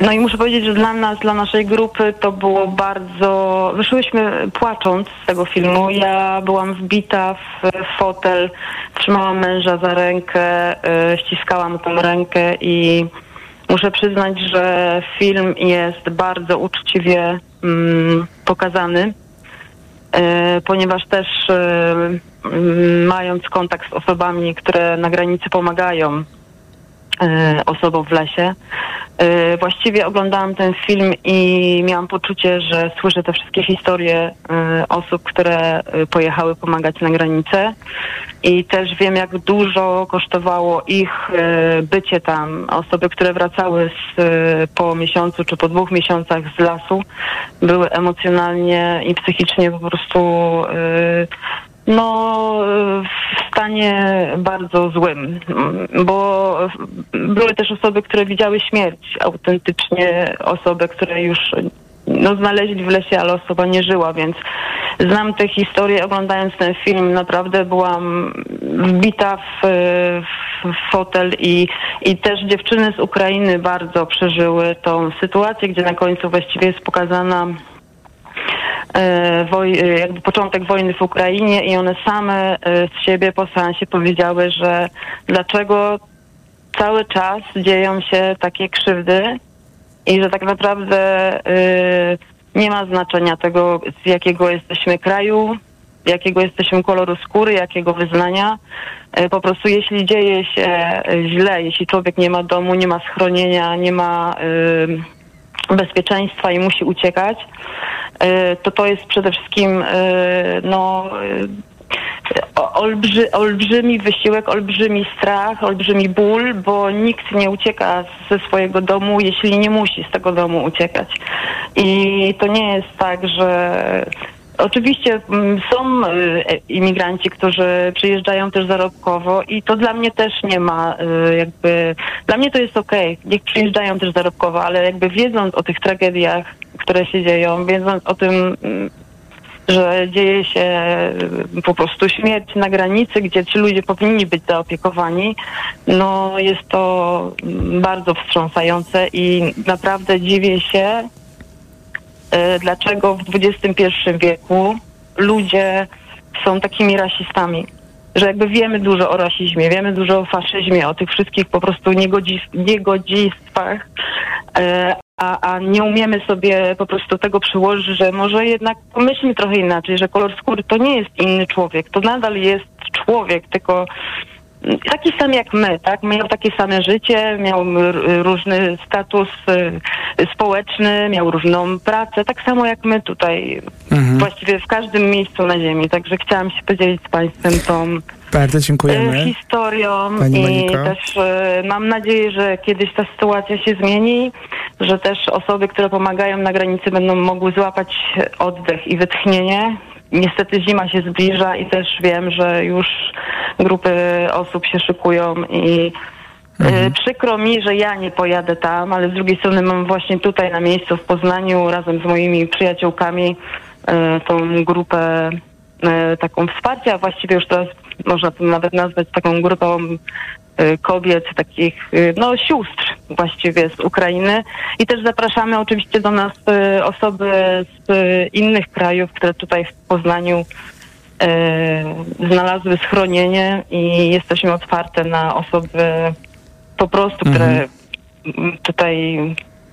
no i muszę powiedzieć, że dla nas, dla naszej grupy to było bardzo. Wyszłyśmy płacząc z tego filmu. Ja byłam wbita w fotel, trzymałam męża za rękę, y, ściskałam tą rękę i muszę przyznać, że film jest bardzo uczciwie mm, pokazany. E, ponieważ też e, mm, mając kontakt z osobami, które na granicy pomagają e, osobom w lesie, e, właściwie oglądałam ten film i miałam poczucie, że słyszę te wszystkie historie e, osób, które pojechały pomagać na granicę i też wiem, jak dużo kosztowało ich bycie tam. Osoby, które wracały z, po miesiącu czy po dwóch miesiącach z lasu, były emocjonalnie i psychicznie po prostu no, w stanie bardzo złym, bo były też osoby, które widziały śmierć, autentycznie osoby, które już no, znaleźli w lesie, ale osoba nie żyła, więc znam te historie. Oglądając ten film, naprawdę byłam wbita w, w fotel i, i też dziewczyny z Ukrainy bardzo przeżyły tą sytuację, gdzie na końcu właściwie jest pokazana woj, e, jakby początek wojny w Ukrainie i one same e, z siebie po seansie powiedziały, że dlaczego cały czas dzieją się takie krzywdy i że tak naprawdę nie ma znaczenia tego, z jakiego jesteśmy kraju, jakiego jesteśmy koloru skóry, jakiego wyznania. Po prostu jeśli dzieje się źle, jeśli człowiek nie ma domu, nie ma schronienia, nie ma bezpieczeństwa i musi uciekać, y, to to jest przede wszystkim y, no, y, olbrzy, olbrzymi wysiłek, olbrzymi strach, olbrzymi ból, bo nikt nie ucieka ze swojego domu, jeśli nie musi z tego domu uciekać. I to nie jest tak, że Oczywiście mm, są y, imigranci, którzy przyjeżdżają też zarobkowo i to dla mnie też nie ma y, jakby, dla mnie to jest okej, niech przyjeżdżają też zarobkowo, ale jakby wiedząc o tych tragediach, które się dzieją, wiedząc o tym, mm, że dzieje się y, po prostu śmierć na granicy, gdzie ci ludzie powinni być zaopiekowani, no jest to mm, bardzo wstrząsające i naprawdę dziwię się, dlaczego w XXI wieku ludzie są takimi rasistami. Że jakby wiemy dużo o rasizmie, wiemy dużo o faszyzmie, o tych wszystkich po prostu niegodzis- niegodzistwach, e, a, a nie umiemy sobie po prostu tego przyłożyć, że może jednak pomyślmy trochę inaczej, że kolor skóry to nie jest inny człowiek, to nadal jest człowiek, tylko taki sam jak my, tak? Miał takie same życie, miał różny status y, społeczny, miał różną pracę, tak samo jak my tutaj, Mhm. właściwie w każdym miejscu na ziemi. Także chciałam się podzielić z Państwem tą Bardzo dziękujemy. historią Pani i Moniko. też e, mam nadzieję, że kiedyś ta sytuacja się zmieni, że też osoby, które pomagają na granicy będą mogły złapać oddech i wytchnienie. Niestety zima się zbliża i też wiem, że już grupy osób się szykują i e, Przykro mi, że ja nie pojadę tam, ale z drugiej strony mam właśnie tutaj na miejscu w Poznaniu razem z moimi przyjaciółkami e, tą grupę e, taką wsparcia, właściwie już teraz można to nawet nazwać taką grupą kobiet, takich e, no sióstr właściwie z Ukrainy. I też zapraszamy oczywiście do nas e, osoby z innych krajów, które tutaj w Poznaniu znalazły schronienie i jesteśmy otwarte na osoby po prostu, które m, tutaj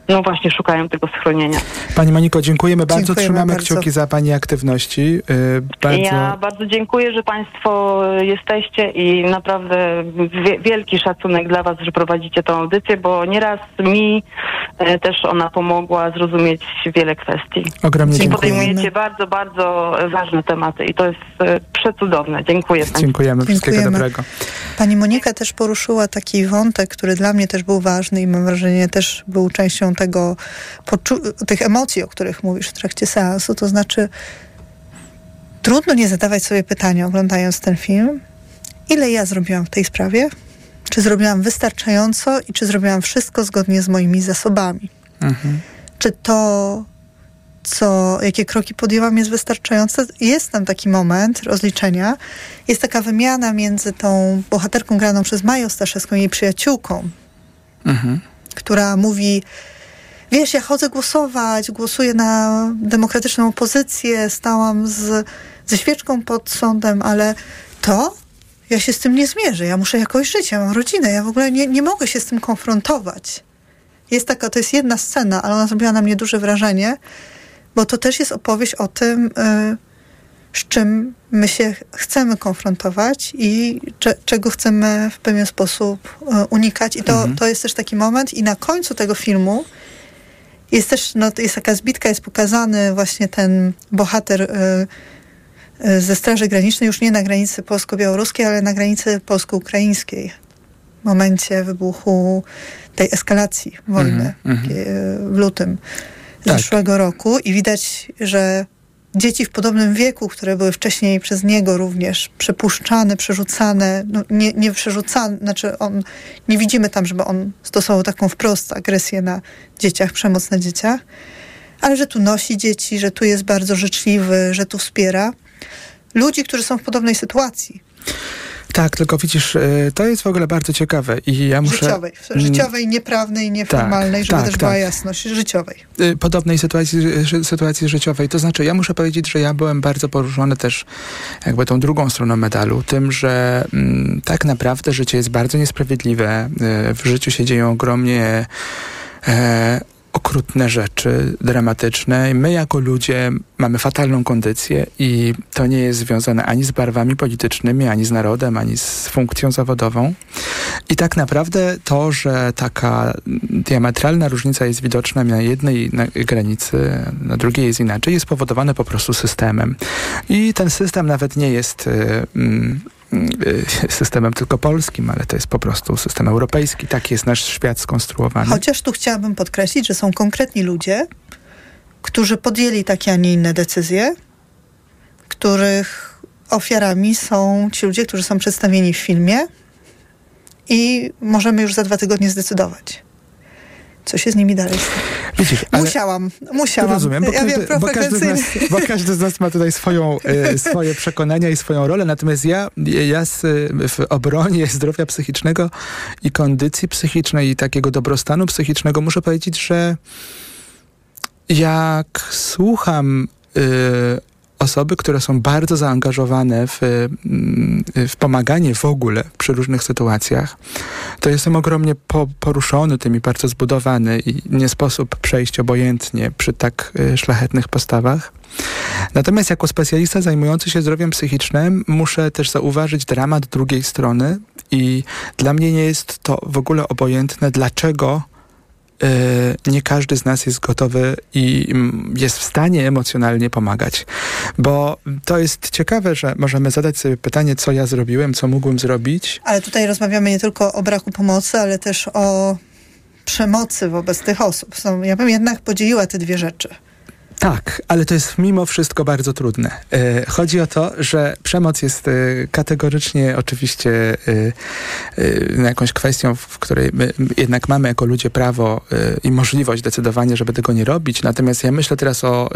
no właśnie szukają tego schronienia. Pani Moniko, dziękujemy bardzo. Dziękujemy Trzymamy bardzo. kciuki za Pani aktywności. Yy, bardzo... Ja bardzo dziękuję, że Państwo jesteście i naprawdę wie, wielki szacunek dla Was, że prowadzicie tę audycję, bo nieraz mi e, też ona pomogła zrozumieć wiele kwestii. Ogromnie I dziękujemy. podejmujecie bardzo, bardzo ważne tematy i to jest e, przecudowne. Dziękuję Państwu. Dziękujemy. Wszystkiego Dziękujemy. dobrego. Pani Monika też poruszyła taki wątek, który dla mnie też był ważny i mam wrażenie też był częścią tego, tych emocji, o których mówisz w trakcie seansu. To znaczy, trudno nie zadawać sobie pytania, oglądając ten film, ile ja zrobiłam w tej sprawie? Czy zrobiłam wystarczająco i czy zrobiłam wszystko zgodnie z moimi zasobami? Mhm. czy to, co, jakie kroki podjęłam, jest wystarczające. Jest tam taki moment rozliczenia. Jest taka wymiana między tą bohaterką graną przez Maję Staszewską i jej przyjaciółką, Mhm. która mówi wiesz, ja chodzę głosować, głosuję na demokratyczną opozycję, stałam z, ze świeczką pod sądem, ale to ja się z tym nie zmierzę. Ja muszę jakoś żyć, ja mam rodzinę, ja w ogóle nie, nie mogę się z tym konfrontować. Jest taka, to jest jedna scena, ale ona zrobiła na mnie duże wrażenie, bo to też jest opowieść o tym, y, z czym my się chcemy konfrontować i cze, czego chcemy w pewien sposób y, unikać. I to, Mhm. to jest też taki moment i na końcu tego filmu jest też, no, jest taka zbitka, jest pokazany właśnie ten bohater y, ze Straży Granicznej, już nie na granicy polsko-białoruskiej, ale na granicy polsko-ukraińskiej. W momencie wybuchu tej eskalacji wojny mhm. y, w lutym Tak. zeszłego roku i widać, że dzieci w podobnym wieku, które były wcześniej przez niego również przepuszczane, przerzucane, no nie, nie przerzucane, znaczy on, nie widzimy tam, żeby on stosował taką wprost agresję na dzieciach, przemoc na dzieciach, ale że tu nosi dzieci, że tu jest bardzo życzliwy, że tu wspiera ludzi, którzy są w podobnej sytuacji. Tak, tylko widzisz, y, to jest w ogóle bardzo ciekawe i ja muszę... Życiowej, Mm, życiowej, nieprawnej, nieformalnej, żeby tak, też była tak. jasność, życiowej. y, podobnej sytuacji, sytuacji życiowej. To znaczy, ja muszę powiedzieć, że ja byłem bardzo poruszony też jakby tą drugą stroną medalu, tym, że mm, tak naprawdę życie jest bardzo niesprawiedliwe. Y, w życiu się dzieją ogromnie e, okrutne rzeczy, dramatyczne. My jako ludzie mamy fatalną kondycję i to nie jest związane ani z barwami politycznymi, ani z narodem, ani z funkcją zawodową. I tak naprawdę to, że taka diametralna różnica jest widoczna na jednej granicy, na drugiej jest inaczej, jest spowodowane po prostu systemem. I ten system nawet nie jest y, mm, systemem tylko polskim, ale to jest po prostu system europejski. Tak jest nasz świat skonstruowany. Chociaż tu chciałabym podkreślić, że są konkretni ludzie, którzy podjęli takie, a nie inne decyzje, których ofiarami są ci ludzie, którzy są przedstawieni w filmie i możemy już za dwa tygodnie zdecydować. Co się z nimi dalej stanie. Musiałam, musiałam. rozumiem, bo ja każdy, wiem, bo, każdy z nas, bo każdy z nas ma tutaj swoją, e, swoje przekonania i swoją rolę, natomiast ja, ja z, w obronie zdrowia psychicznego i kondycji psychicznej i takiego dobrostanu psychicznego muszę powiedzieć, że jak słucham y, osoby, które są bardzo zaangażowane w, mm, w pomaganie w ogóle przy różnych sytuacjach, to jestem ogromnie po, poruszony tym i bardzo zbudowany i nie sposób przejść obojętnie przy tak y, szlachetnych postawach. Natomiast jako specjalista zajmujący się zdrowiem psychicznym muszę też zauważyć dramat drugiej strony i dla mnie nie jest to w ogóle obojętne, dlaczego nie każdy z nas jest gotowy i mm, jest w stanie emocjonalnie pomagać. Bo to jest ciekawe, że możemy zadać sobie pytanie, co ja zrobiłem, co mógłbym zrobić. Ale tutaj rozmawiamy nie tylko o braku pomocy, ale też o przemocy wobec tych osób. Ja bym jednak podzieliła te dwie rzeczy. Tak, ale to jest mimo wszystko bardzo trudne. E, chodzi o to, że przemoc jest e, kategorycznie oczywiście e, no, jakąś kwestią, w której my jednak mamy jako ludzie prawo i możliwość decydowania, żeby tego nie robić. Natomiast ja myślę teraz o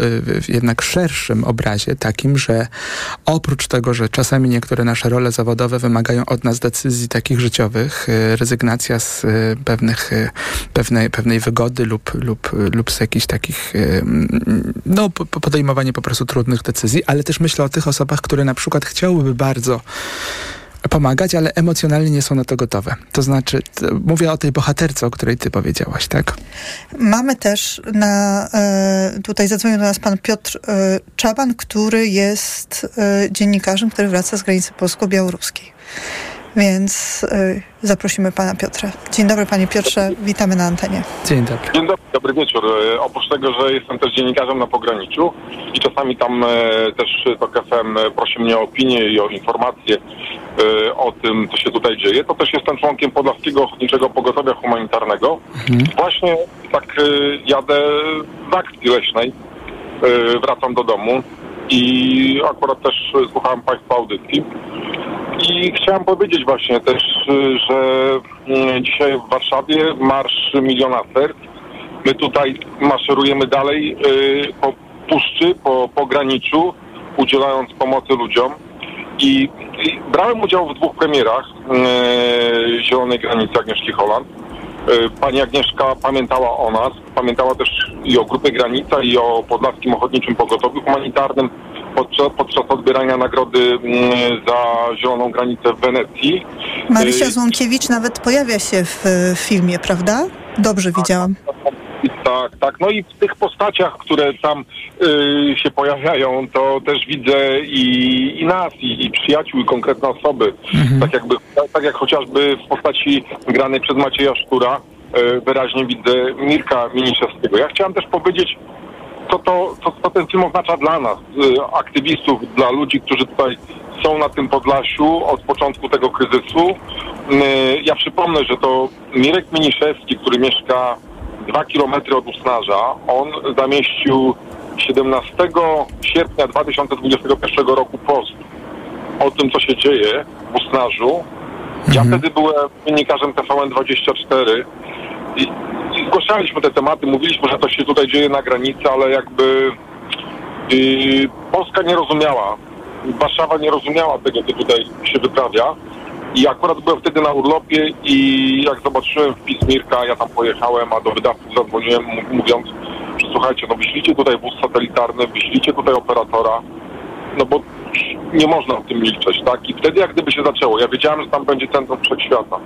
jednak szerszym obrazie, takim, że oprócz tego, że czasami niektóre nasze role zawodowe wymagają od nas decyzji takich życiowych, rezygnacja z pewnych, pewnej, pewnej wygody lub, lub, lub z jakichś takich, no, po- po- podejmowanie po prostu trudnych decyzji, ale też myślę o tych osobach, które na przykład chciałyby bardzo pomagać, ale emocjonalnie nie są na to gotowe. To znaczy, mówię o tej bohaterce, o której ty powiedziałaś, tak? Mamy też na, e, tutaj zadzwonił do nas pan Piotr e, Czaban, który jest e, dziennikarzem, który wraca z granicy polsko-białoruskiej. Więc e, zaprosimy pana Piotra. Dzień dobry panie Piotrze, witamy na antenie. Dzień dobry. Dzień dobry, dobry wieczór. E, Oprócz tego, że jestem też dziennikarzem na pograniczu i czasami tam e, też TOK FM prosi mnie o opinię i o informacje e, o tym, co się tutaj dzieje, to też jestem członkiem Podlaskiego Ochotniczego Pogotowia Humanitarnego. Właśnie tak e, jadę z akcji leśnej, e, wracam do domu i akurat też słuchałem Państwa audycji. I chciałem powiedzieć właśnie też, że mm, dzisiaj w Warszawie marsz miliona serc. My tutaj maszerujemy dalej y, po puszczy, po pograniczu, udzielając pomocy ludziom. I, i brałem udział w dwóch premierach y, Zielonej Granicy Agnieszki Holland. Y, Pani Agnieszka pamiętała o nas, pamiętała też i o Grupie Granica, i o Podlaskim Ochotniczym Pogotowiu Humanitarnym podczas, podczas odbierania nagrody mm, za Zieloną Granicę w Wenecji. Marysia Y, Złąkiewicz nawet pojawia się w filmie, prawda? Dobrze widziałam. Tak, tak. No i w tych postaciach, które tam y, się pojawiają, to też widzę i, i nas, i, i przyjaciół, i konkretne osoby. Tak, jakby, tak jak chociażby w postaci granej przez Macieja Szkura y, wyraźnie widzę Mirka Miniszewskiego. Ja chciałem też powiedzieć, co, to, co, co ten film oznacza dla nas, y, aktywistów, dla ludzi, którzy tutaj są na tym Podlasiu od początku tego kryzysu. Y, Ja przypomnę, że to Mirek Miniszewski, który mieszka dwa kilometry od Usnarza, on zamieścił 17 sierpnia 2021 roku post o tym, co się dzieje w Usnarzu. Ja wtedy byłem dziennikarzem TVN24 i, i zgłaszaliśmy te tematy, mówiliśmy, że to się tutaj dzieje na granicy, ale jakby y, Polska nie rozumiała, Warszawa nie rozumiała tego, co tutaj się wyprawia. I akurat byłem wtedy na urlopie i jak zobaczyłem wpis Mirka, ja tam pojechałem, a do wydawców zadzwoniłem mówiąc, że słuchajcie, no wyślijcie tutaj wóz satelitarny, wyślijcie tutaj operatora, no bo nie można o tym milczeć, tak? I wtedy jak gdyby się zaczęło, ja wiedziałem, że tam będzie centrum wszechświata.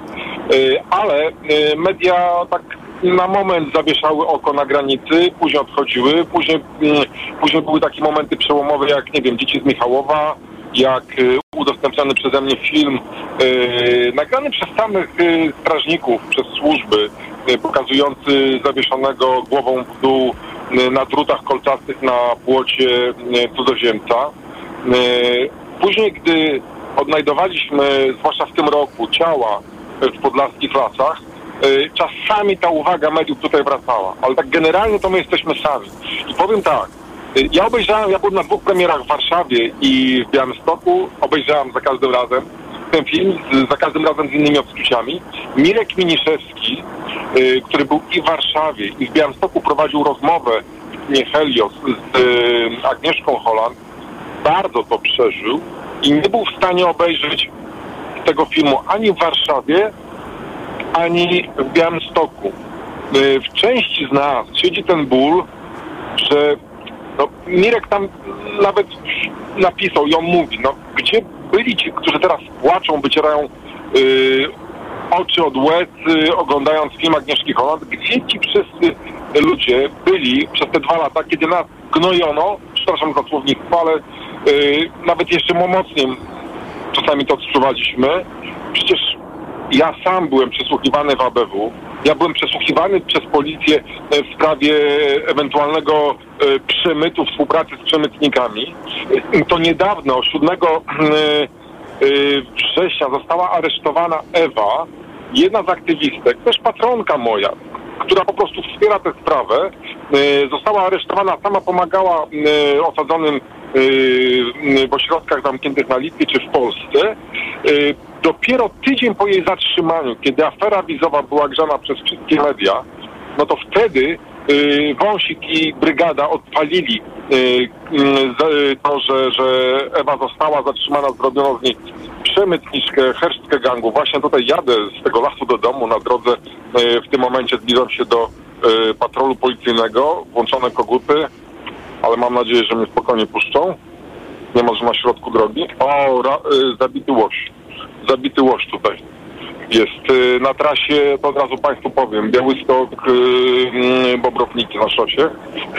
Yy, ale yy, media tak na moment zawieszały oko na granicy, później odchodziły, później, yy, później były takie momenty przełomowe jak, nie wiem, Dzieci z Michałowa, jak y, udostępniany przeze mnie film y, nagrany przez samych y, strażników, przez służby, y, pokazujący zawieszonego głową w dół y, na drutach kolczastych na płocie y, cudzoziemca. Później, gdy odnajdowaliśmy, zwłaszcza w tym roku, ciała w podlaskich lasach, czasami ta uwaga mediów tutaj wracała, ale tak generalnie to my jesteśmy sami. I powiem tak, y, ja obejrzałem, ja byłem na dwóch premierach w Warszawie i w Białymstoku, obejrzałem za każdym razem ten film, za każdym razem z innymi odczuciami. Mirek Miniszewski, y, który był i w Warszawie, i w Białymstoku prowadził rozmowę nie Helios z y, Agnieszką Holland, bardzo to przeżył i nie był w stanie obejrzeć tego filmu ani w Warszawie, ani w Białymstoku. Y, W części z nas siedzi ten ból, że no, Mirek tam nawet napisał i on mówi, no gdzie byli ci, którzy teraz płaczą, wycierają y, oczy od łez, y, oglądając film Agnieszki Holland, gdzie ci wszyscy ludzie byli przez te dwa lata, kiedy nas gnojono, przepraszam za słownictwo, ale y, nawet jeszcze mocniej czasami to odczuwaliśmy. Przecież ja sam byłem przesłuchiwany w ABW. Ja byłem przesłuchiwany przez policję e, w sprawie ewentualnego e, przemytu, współpracy z przemytnikami. To niedawno, 7 e, września, została aresztowana Ewa, jedna z aktywistek, też patronka moja, która po prostu wspiera tę sprawę. Została aresztowana, sama pomagała osadzonym w ośrodkach zamkniętych na Litwie czy w Polsce. Dopiero tydzień po jej zatrzymaniu, kiedy afera wizowa była grzana przez wszystkie media, no to wtedy y, Wąsik i brygada odpalili y, y, z- to, że, że Ewa została zatrzymana, zrobiono z niej przemytniczkę, hersztkę gangu. Właśnie tutaj jadę z tego lasu do domu na drodze. y, W tym momencie zbliżam się do y, patrolu policyjnego, włączone koguty, ale mam nadzieję, że mnie spokojnie puszczą. Nie ma, że na środku drogi. O, ra, y, zabity łoś. Zabity łoś tutaj jest y, na trasie, to od razu Państwu powiem, Białystok, y, y, Bobrownicy na szosie,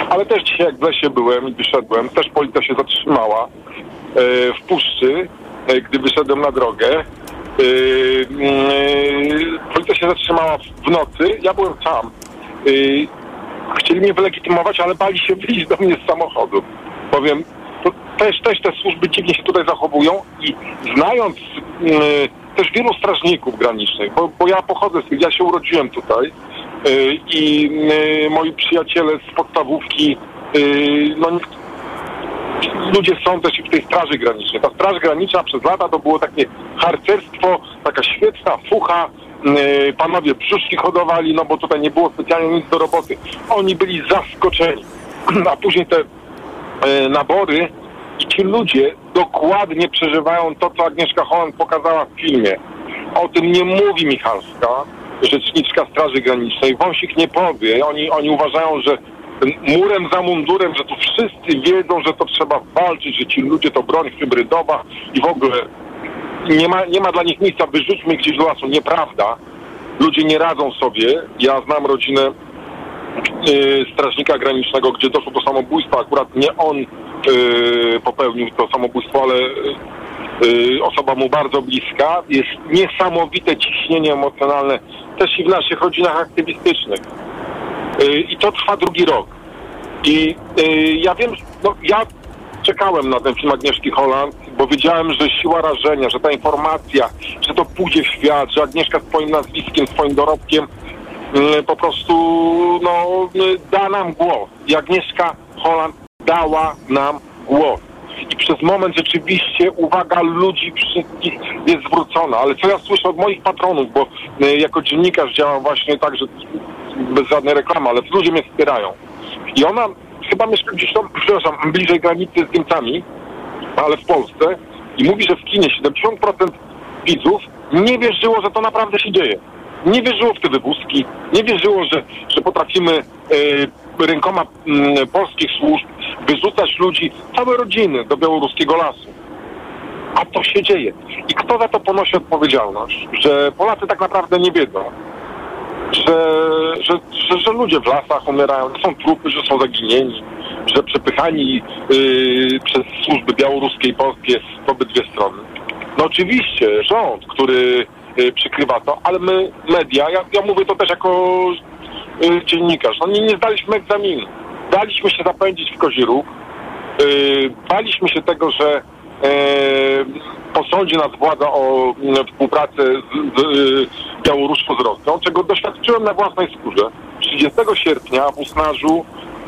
ale też dzisiaj jak w lesie byłem i wyszedłem, też policja się zatrzymała y, w puszczy, gdy wyszedłem na drogę. Y, policja się zatrzymała w- nocy, ja byłem sam. Chcieli mnie wylegitymować, ale bali się wyjść do mnie z samochodu. Powiem, też, też te służby dziwnie się tutaj zachowują i znając mm, też wielu strażników granicznych, bo, bo ja pochodzę z ja się urodziłem tutaj y, i y, moi przyjaciele z podstawówki, y, no ludzie są też i w tej straży granicznej. Ta straż graniczna przez lata to było takie harcerstwo, taka świetna fucha, y, panowie brzuszki hodowali, no bo tutaj nie było specjalnie nic do roboty. Oni byli zaskoczeni. A później te nabory i ci ludzie dokładnie przeżywają to, co Agnieszka Holland pokazała w filmie. O tym nie mówi Michalska, rzeczniczka Straży Granicznej. Wąsik nie powie. Oni, oni uważają, że murem za mundurem, że tu wszyscy wiedzą, że to trzeba walczyć, że ci ludzie to broń hybrydowa i w ogóle nie ma, nie ma dla nich miejsca, wyrzućmy gdzieś do lasu. Nieprawda. Ludzie nie radzą sobie. Ja znam rodzinę strażnika granicznego, gdzie doszło do samobójstwa. Akurat nie on y, popełnił to samobójstwo, ale y, osoba mu bardzo bliska. Jest niesamowite ciśnienie emocjonalne też i w naszych rodzinach aktywistycznych. Y, I to trwa drugi rok. I y, ja wiem, no ja czekałem na ten film Agnieszki Holland, bo wiedziałem, że siła rażenia, że ta informacja, że to pójdzie w świat, że Agnieszka swoim nazwiskiem, swoim dorobkiem y, po prostu no, y, da nam głos. I Agnieszka Holland dała nam głos. I przez moment rzeczywiście uwaga ludzi wszystkich jest zwrócona. Ale co ja słyszę od moich patronów, bo y, jako dziennikarz działam właśnie tak, że bez żadnej reklamy, ale ludzie mnie wspierają. I ona chyba mieszka gdzieś tam, przepraszam, bliżej granicy z Niemcami, ale w Polsce i mówi, że w kinie 70% widzów nie wierzyło, że to naprawdę się dzieje. Nie wierzyło w te wywózki, nie wierzyło, że, że potrafimy e, rękoma m, polskich służb wyrzucać ludzi, całe rodziny do białoruskiego lasu. A to się dzieje. I kto za to ponosi odpowiedzialność? Że Polacy tak naprawdę nie wiedzą, że, że, że, że ludzie w lasach umierają, że są trupy, że są zaginieni, że przepychani yy, przez służby białoruskie i polskie w obydwie strony. No oczywiście rząd, który przykrywa to, ale my, media, ja, ja mówię to też jako yy, dziennikarz, no nie, nie zdaliśmy egzaminu. Daliśmy się zapędzić w kozi róg, yy, baliśmy się tego, że yy, posądzi nas władza o mm, współpracę z, z y, Białorusią z Rosją, czego doświadczyłem na własnej skórze. 30 sierpnia w Usnarzu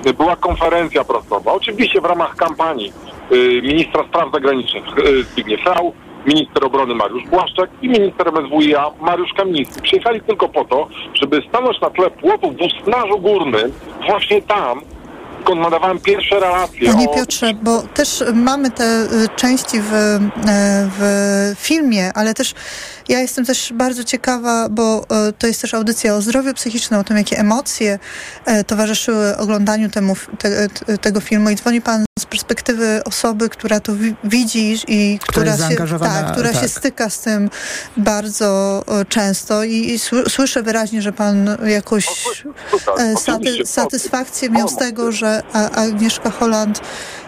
y, była konferencja prasowa, oczywiście w ramach kampanii y, ministra spraw zagranicznych y, Zbigniew Rau, minister obrony Mariusz Błaszczak i minister MSWiA Mariusz Kamiński. Przyjechali tylko po to, żeby stanąć na tle płotów w Usnarzu Górnym, właśnie tam, skąd nadawałem pierwsze relacje Panie o Piotrze, bo też mamy te y, części w, e, w filmie, ale też ja jestem też bardzo ciekawa, bo e, to jest też audycja o zdrowiu psychicznym, o tym, jakie emocje towarzyszyły oglądaniu temu, te, te, tego filmu. I dzwoni pan z perspektywy osoby, która to wi- widzi i która, się, tak, która się tak. styka z tym bardzo często. I, i sły- słyszę wyraźnie, że pan jakoś saty, oczywiście. satysfakcję miał z tego, że Agnieszka Holland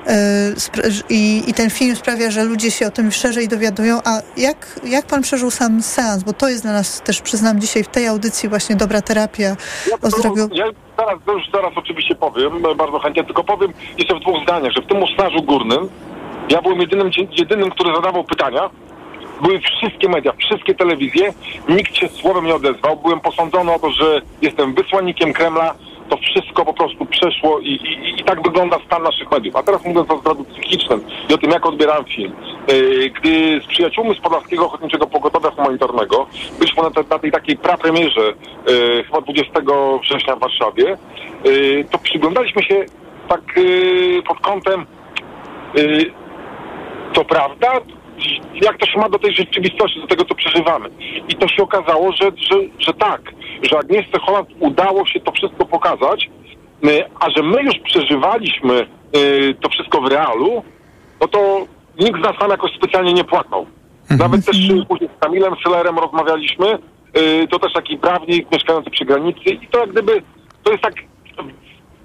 e, i, i ten film sprawia, że ludzie się o tym szerzej dowiadują. A jak, jak pan przeżył sam seans? Bo to jest dla nas też, przyznam, dzisiaj w tej audycji właśnie dobra terapia o zdrowiu. Ja zaraz, już zaraz oczywiście powiem, bardzo chętnie, tylko powiem jeszcze w dwóch zdaniach, że w tym usnażu górnym ja byłem jedynym, jedynym, który zadawał pytania. Były wszystkie media, wszystkie telewizje, nikt się słowem nie odezwał. Byłem posądzony o to, że jestem wysłannikiem Kremla. To wszystko po prostu przeszło i, i, i tak wygląda stan naszych mediów. A teraz mówiąc o zdrowiu psychicznym i o tym, jak odbierałem film. Yy, Gdy z przyjaciółmi z Podlaskiego Ochotniczego Pogotowia Humanitarnego byliśmy na, te, na tej takiej prapremierze yy, chyba 20 września w Warszawie, yy, to przyglądaliśmy się tak pod kątem to prawda? Jak to się ma do tej rzeczywistości, do tego, co przeżywamy? I to się okazało, że, że, że tak, że Agnieszce Holland udało się to wszystko pokazać, y, a że my już przeżywaliśmy y, to wszystko w realu, no to nikt z nas tam jakoś specjalnie nie płakał. Nawet też y, później z Kamilem Sellerem rozmawialiśmy, to też taki prawnik mieszkający przy granicy i to jak gdyby, to jest tak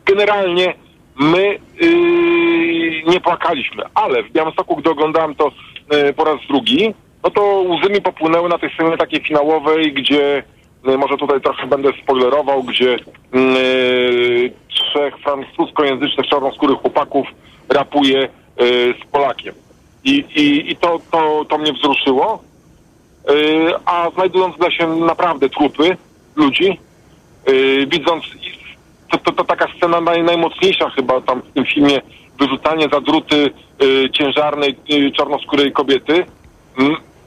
generalnie my yy, nie płakaliśmy, ale w Białymstoku, gdy oglądałem to po raz drugi, no to łzy mi popłynęły na tej scenie takiej finałowej, gdzie yy, może tutaj trochę będę spoilerował, gdzie yy, trzech francuskojęzycznych czarnoskórych chłopaków rapuje yy, z Polakiem. I, i, i to, to, to mnie wzruszyło. Yy, a znajdując w lesie naprawdę trupy ludzi, widząc to, to, to taka scena naj, najmocniejsza chyba tam w tym filmie, wyrzucanie za druty y, ciężarnej y, czarnoskórej kobiety.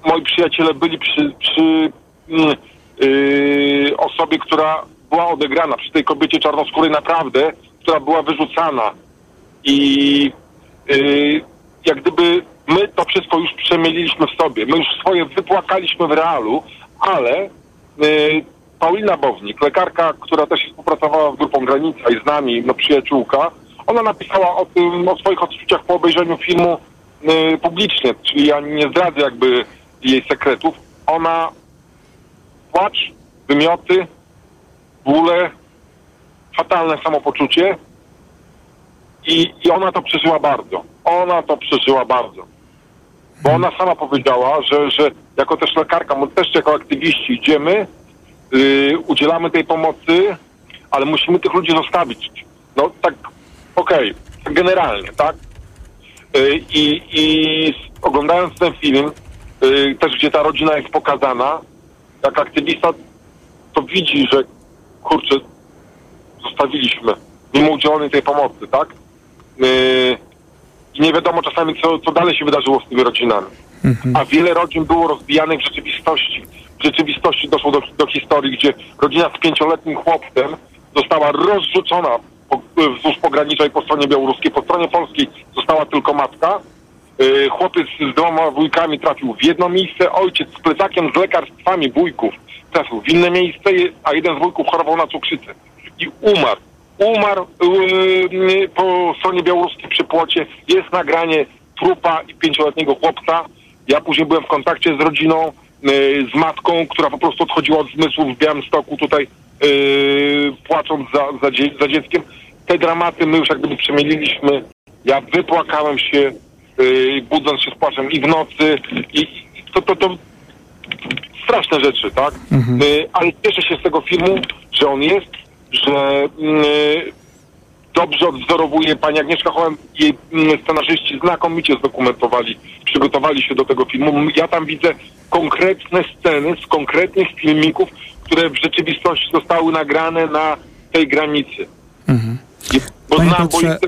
Moi przyjaciele byli przy, przy mm, y, osobie, która była odegrana, przy tej kobiecie czarnoskórej naprawdę, która była wyrzucana. I jak gdyby my to wszystko już przemieliliśmy w sobie. My już swoje wypłakaliśmy w realu, ale y, Paulina Bownik, lekarka, która też współpracowała z grupą Granica i z nami, no przyjaciółka, ona napisała o tym, o swoich odczuciach po obejrzeniu filmu y, publicznie, czyli ja nie zdradzę jakby jej sekretów. Ona płacz, wymioty, bóle, fatalne samopoczucie i, i ona to przeżyła bardzo. Ona to przeżyła bardzo. Bo ona sama powiedziała, że, że jako też lekarka, my też jako aktywiści idziemy, yy, udzielamy tej pomocy, ale musimy tych ludzi zostawić. No tak, okej, tak generalnie, tak? Yy, I i oglądając ten film, yy, też gdzie ta rodzina jest pokazana, jak aktywista to widzi, że kurczę, zostawiliśmy, mimo udzielonej tej pomocy, tak? Yy, I nie wiadomo czasami, co, co dalej się wydarzyło z tymi rodzinami. A wiele rodzin było rozbijanych w rzeczywistości. W rzeczywistości doszło do, do historii, gdzie rodzina z pięcioletnim chłopcem została rozrzucona wzdłuż pogranicza i po stronie białoruskiej. Po stronie polskiej została tylko matka y, chłopiec z dwoma wujkami trafił w jedno miejsce, ojciec z plecakiem z lekarstwami wujków trafił w inne miejsce, a jeden z wujków chorował na cukrzycę i umarł. Umarł yy, po stronie białoruskiej przy płocie. Jest nagranie trupa i pięcioletniego chłopca. Ja później byłem w kontakcie z rodziną, z matką, która po prostu odchodziła od zmysłów w Białymstoku tutaj, płacząc za, za, dzie- za dzieckiem. Te dramaty my już jak gdyby przemieliliśmy. Ja wypłakałem się, yy, budząc się z płaczem i w nocy. I, to, to, to straszne rzeczy, tak? Y, ale cieszę się z tego filmu, że on jest, że dobrze odwzorowuje pani Agnieszka Hołem i jej mm, scenarzyści znakomicie zdokumentowali, przygotowali się do tego filmu. Ja tam widzę konkretne sceny z konkretnych filmików, które w rzeczywistości zostały nagrane na tej granicy. I, bo Panie znam, bo Piotrze,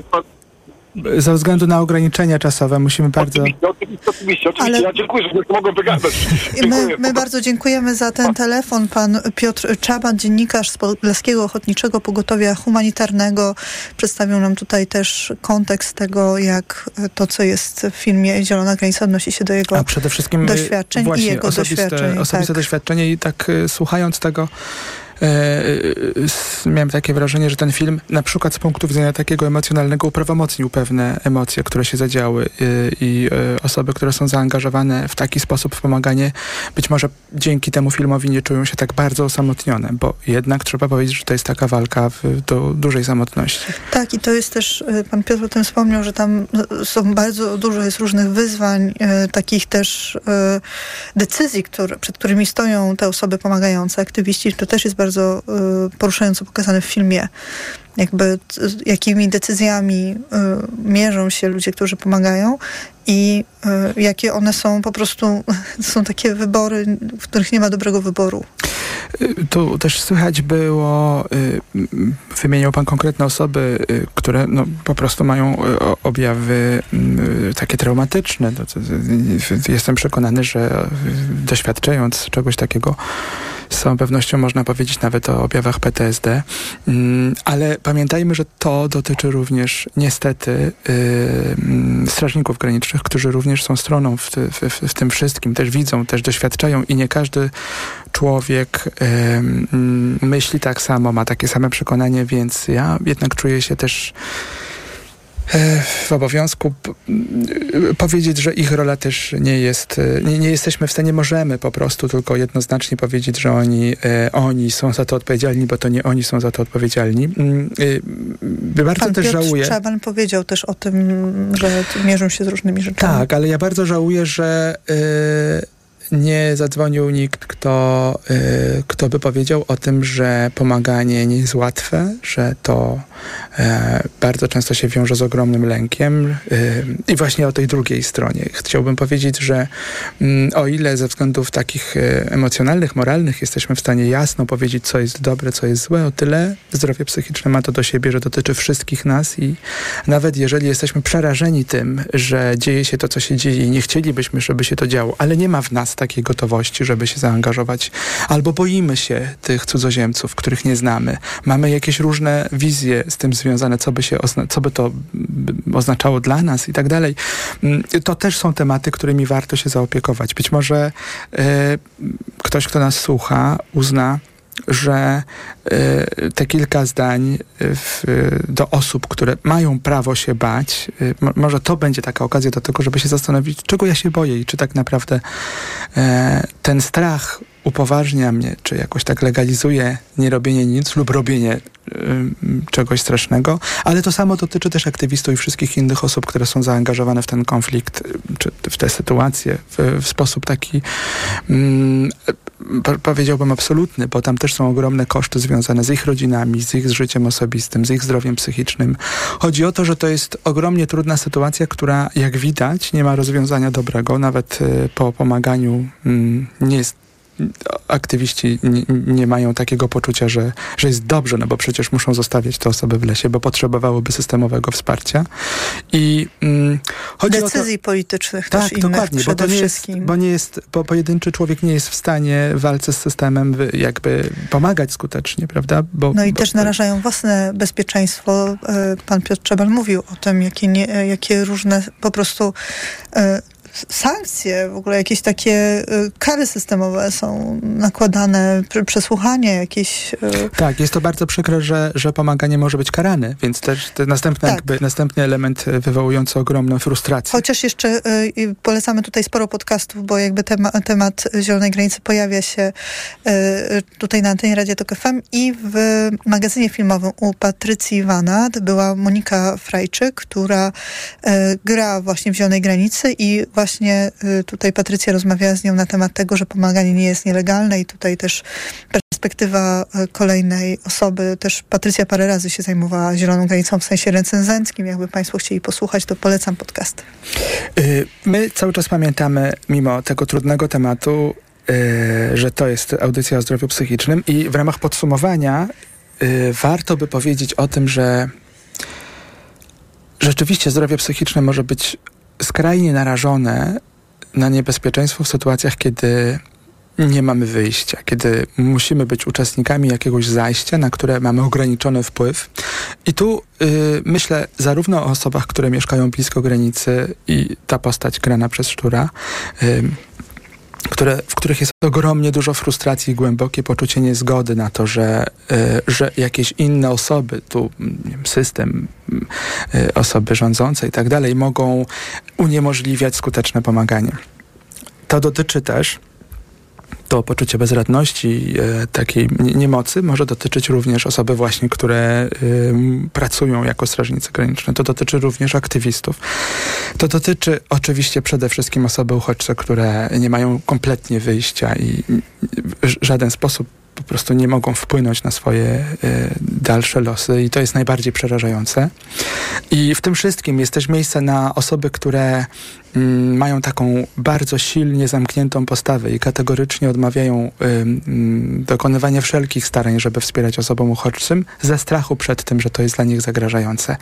Ze względu na ograniczenia czasowe musimy bardzo... Oczywiście, oczywiście, oczywiście. Ale- Ja dziękuję, że mogłem wygadać. My, my bardzo dziękujemy za ten telefon. Pan Piotr Czaban, dziennikarz z Podlaskiego Ochotniczego Pogotowia Humanitarnego, przedstawił nam tutaj też kontekst tego, jak to, co jest w filmie Zielona Granica odnosi się do jego A przede wszystkim y, doświadczeń właśnie, i jego osobiste, doświadczeń. Osobiste tak. doświadczenie i tak y, słuchając tego miałem takie wrażenie, że ten film na przykład z punktu widzenia takiego emocjonalnego uprawomocnił pewne emocje, które się zadziały y, i osoby, które są zaangażowane w taki sposób w pomaganie, być może dzięki temu filmowi nie czują się tak bardzo osamotnione, bo jednak trzeba powiedzieć, że to jest taka walka w, do dużej samotności. Tak, i to jest też, pan Piotr o tym wspomniał, że tam są bardzo dużo jest różnych wyzwań, takich też decyzji, które, przed którymi stoją te osoby pomagające, aktywiści. To też jest bardzo y, poruszająco pokazane w filmie. Jakby t- jakimi decyzjami y, mierzą się ludzie, którzy pomagają i y, jakie one są po prostu, są takie wybory, w których nie ma dobrego wyboru. Y, Tu też słychać było, y, wymieniał Pan konkretne osoby, y, które no, po prostu mają y, objawy y, takie traumatyczne. Y, Jestem przekonany, że y, doświadczając czegoś takiego, z całą pewnością można powiedzieć nawet o objawach PTSD, Mm, ale pamiętajmy, że to dotyczy również niestety y, mm, strażników granicznych, którzy również są stroną w, w, w, tym wszystkim, też widzą, też doświadczają i nie każdy człowiek em, mm, myśli tak samo, ma takie same przekonanie, więc ja jednak czuję się też w obowiązku powiedzieć, że ich rola też nie jest, e, nie, nie jesteśmy w stanie, możemy po prostu tylko jednoznacznie powiedzieć, że oni, e, oni są za to odpowiedzialni, bo to nie oni są za to odpowiedzialni. Mm, e, Bardzo Pan też Piotr żałuję. Czaban powiedział też o tym, że mierzą się z różnymi rzeczami. Tak, ale ja bardzo żałuję, że nie zadzwonił nikt, kto, y, kto by powiedział o tym, że pomaganie nie jest łatwe, że to e, bardzo często się wiąże z ogromnym lękiem. Y, I właśnie o tej drugiej stronie. Chciałbym powiedzieć, że mm, o ile ze względów takich e, emocjonalnych, moralnych jesteśmy w stanie jasno powiedzieć, co jest dobre, co jest złe, o tyle zdrowie psychiczne ma to do siebie, że dotyczy wszystkich nas i nawet jeżeli jesteśmy przerażeni tym, że dzieje się to, co się dzieje i nie chcielibyśmy, żeby się to działo, ale nie ma w nas takiej gotowości, żeby się zaangażować, albo boimy się tych cudzoziemców, których nie znamy, mamy jakieś różne wizje z tym związane, co by, się co by to oznaczało dla nas i tak dalej, Mm, to też są tematy, którymi warto się zaopiekować. Być może e, ktoś, kto nas słucha, uzna, że e, te kilka zdań e, w, do osób, które mają prawo się bać, mo- może to będzie taka okazja do tego, żeby się zastanowić, czego ja się boję i czy tak naprawdę e, ten strach upoważnia mnie, czy jakoś tak legalizuje nierobienie nic lub robienie ym, czegoś strasznego, ale to samo dotyczy też aktywistów i wszystkich innych osób, które są zaangażowane w ten konflikt, y, czy w tę sytuację w, w sposób taki mm, po, powiedziałbym absolutny, bo tam też są ogromne koszty związane z ich rodzinami, z ich życiem osobistym, z ich zdrowiem psychicznym. Chodzi o to, że to jest ogromnie trudna sytuacja, która jak widać nie ma rozwiązania dobrego, nawet y, po pomaganiu mm, nie jest aktywiści nie, nie mają takiego poczucia, że, że jest dobrze, no bo przecież muszą zostawiać te osoby w lesie, bo potrzebowałyby systemowego wsparcia. I mm, chodzi Decyzji o to, politycznych tak, też innych dokładnie, bo przede to nie jest, wszystkim. bo nie jest, bo pojedynczy człowiek nie jest w stanie w walce z systemem jakby pomagać skutecznie, prawda? Bo, No i bo, też narażają własne bezpieczeństwo. E, Pan Piotr Czebal mówił o tym, jakie, nie, e, jakie różne po prostu e, sankcje, w ogóle jakieś takie e, kary systemowe są nakładane, pr- przesłuchanie jakieś... e, Tak, jest to bardzo przykre, że, że pomaganie może być karane, więc też ten następny, Tak. jakby, następny element e, wywołujący ogromną frustrację. Chociaż jeszcze polecamy tutaj sporo podcastów, bo jakby tema, temat Zielonej Granicy pojawia się tutaj na antenie Radia Tok FM i w magazynie filmowym u Patrycji Iwanat była Monika Frajczyk, która gra właśnie w Zielonej Granicy i właśnie y, tutaj Patrycja rozmawiała z nią na temat tego, że pomaganie nie jest nielegalne i tutaj też perspektywa e, kolejnej osoby, też Patrycja parę razy się zajmowała Zieloną Granicą w sensie recenzenckim. Jakby Państwo chcieli posłuchać, to polecam podcast. Y, My cały czas pamiętamy, mimo tego trudnego tematu, y, że to jest audycja o zdrowiu psychicznym i w ramach podsumowania y, warto by powiedzieć o tym, że rzeczywiście zdrowie psychiczne może być skrajnie narażone na niebezpieczeństwo w sytuacjach, kiedy nie mamy wyjścia, kiedy musimy być uczestnikami jakiegoś zajścia, na które mamy ograniczony wpływ. I tu y, myślę zarówno o osobach, które mieszkają blisko granicy i ta postać grana przez Szczura, które, w których jest ogromnie dużo frustracji i głębokie poczucie niezgody na to, że, y, że jakieś inne osoby, tu mm, system, mm, y, osoby rządzące i tak dalej, mogą uniemożliwiać skuteczne pomaganie. To dotyczy też to poczucie bezradności, e, takiej nie- niemocy może dotyczyć również osoby właśnie, które pracują jako strażnicy graniczne. To dotyczy również aktywistów. To dotyczy oczywiście przede wszystkim osoby uchodźce, które nie mają kompletnie wyjścia i w żaden sposób po prostu nie mogą wpłynąć na swoje e, dalsze losy i to jest najbardziej przerażające. I w tym wszystkim jest też miejsce na osoby, które mm, mają taką bardzo silnie zamkniętą postawę i kategorycznie odmawiają ym, dokonywania wszelkich starań, żeby wspierać osobom uchodźcym ze strachu przed tym, że to jest dla nich zagrażające.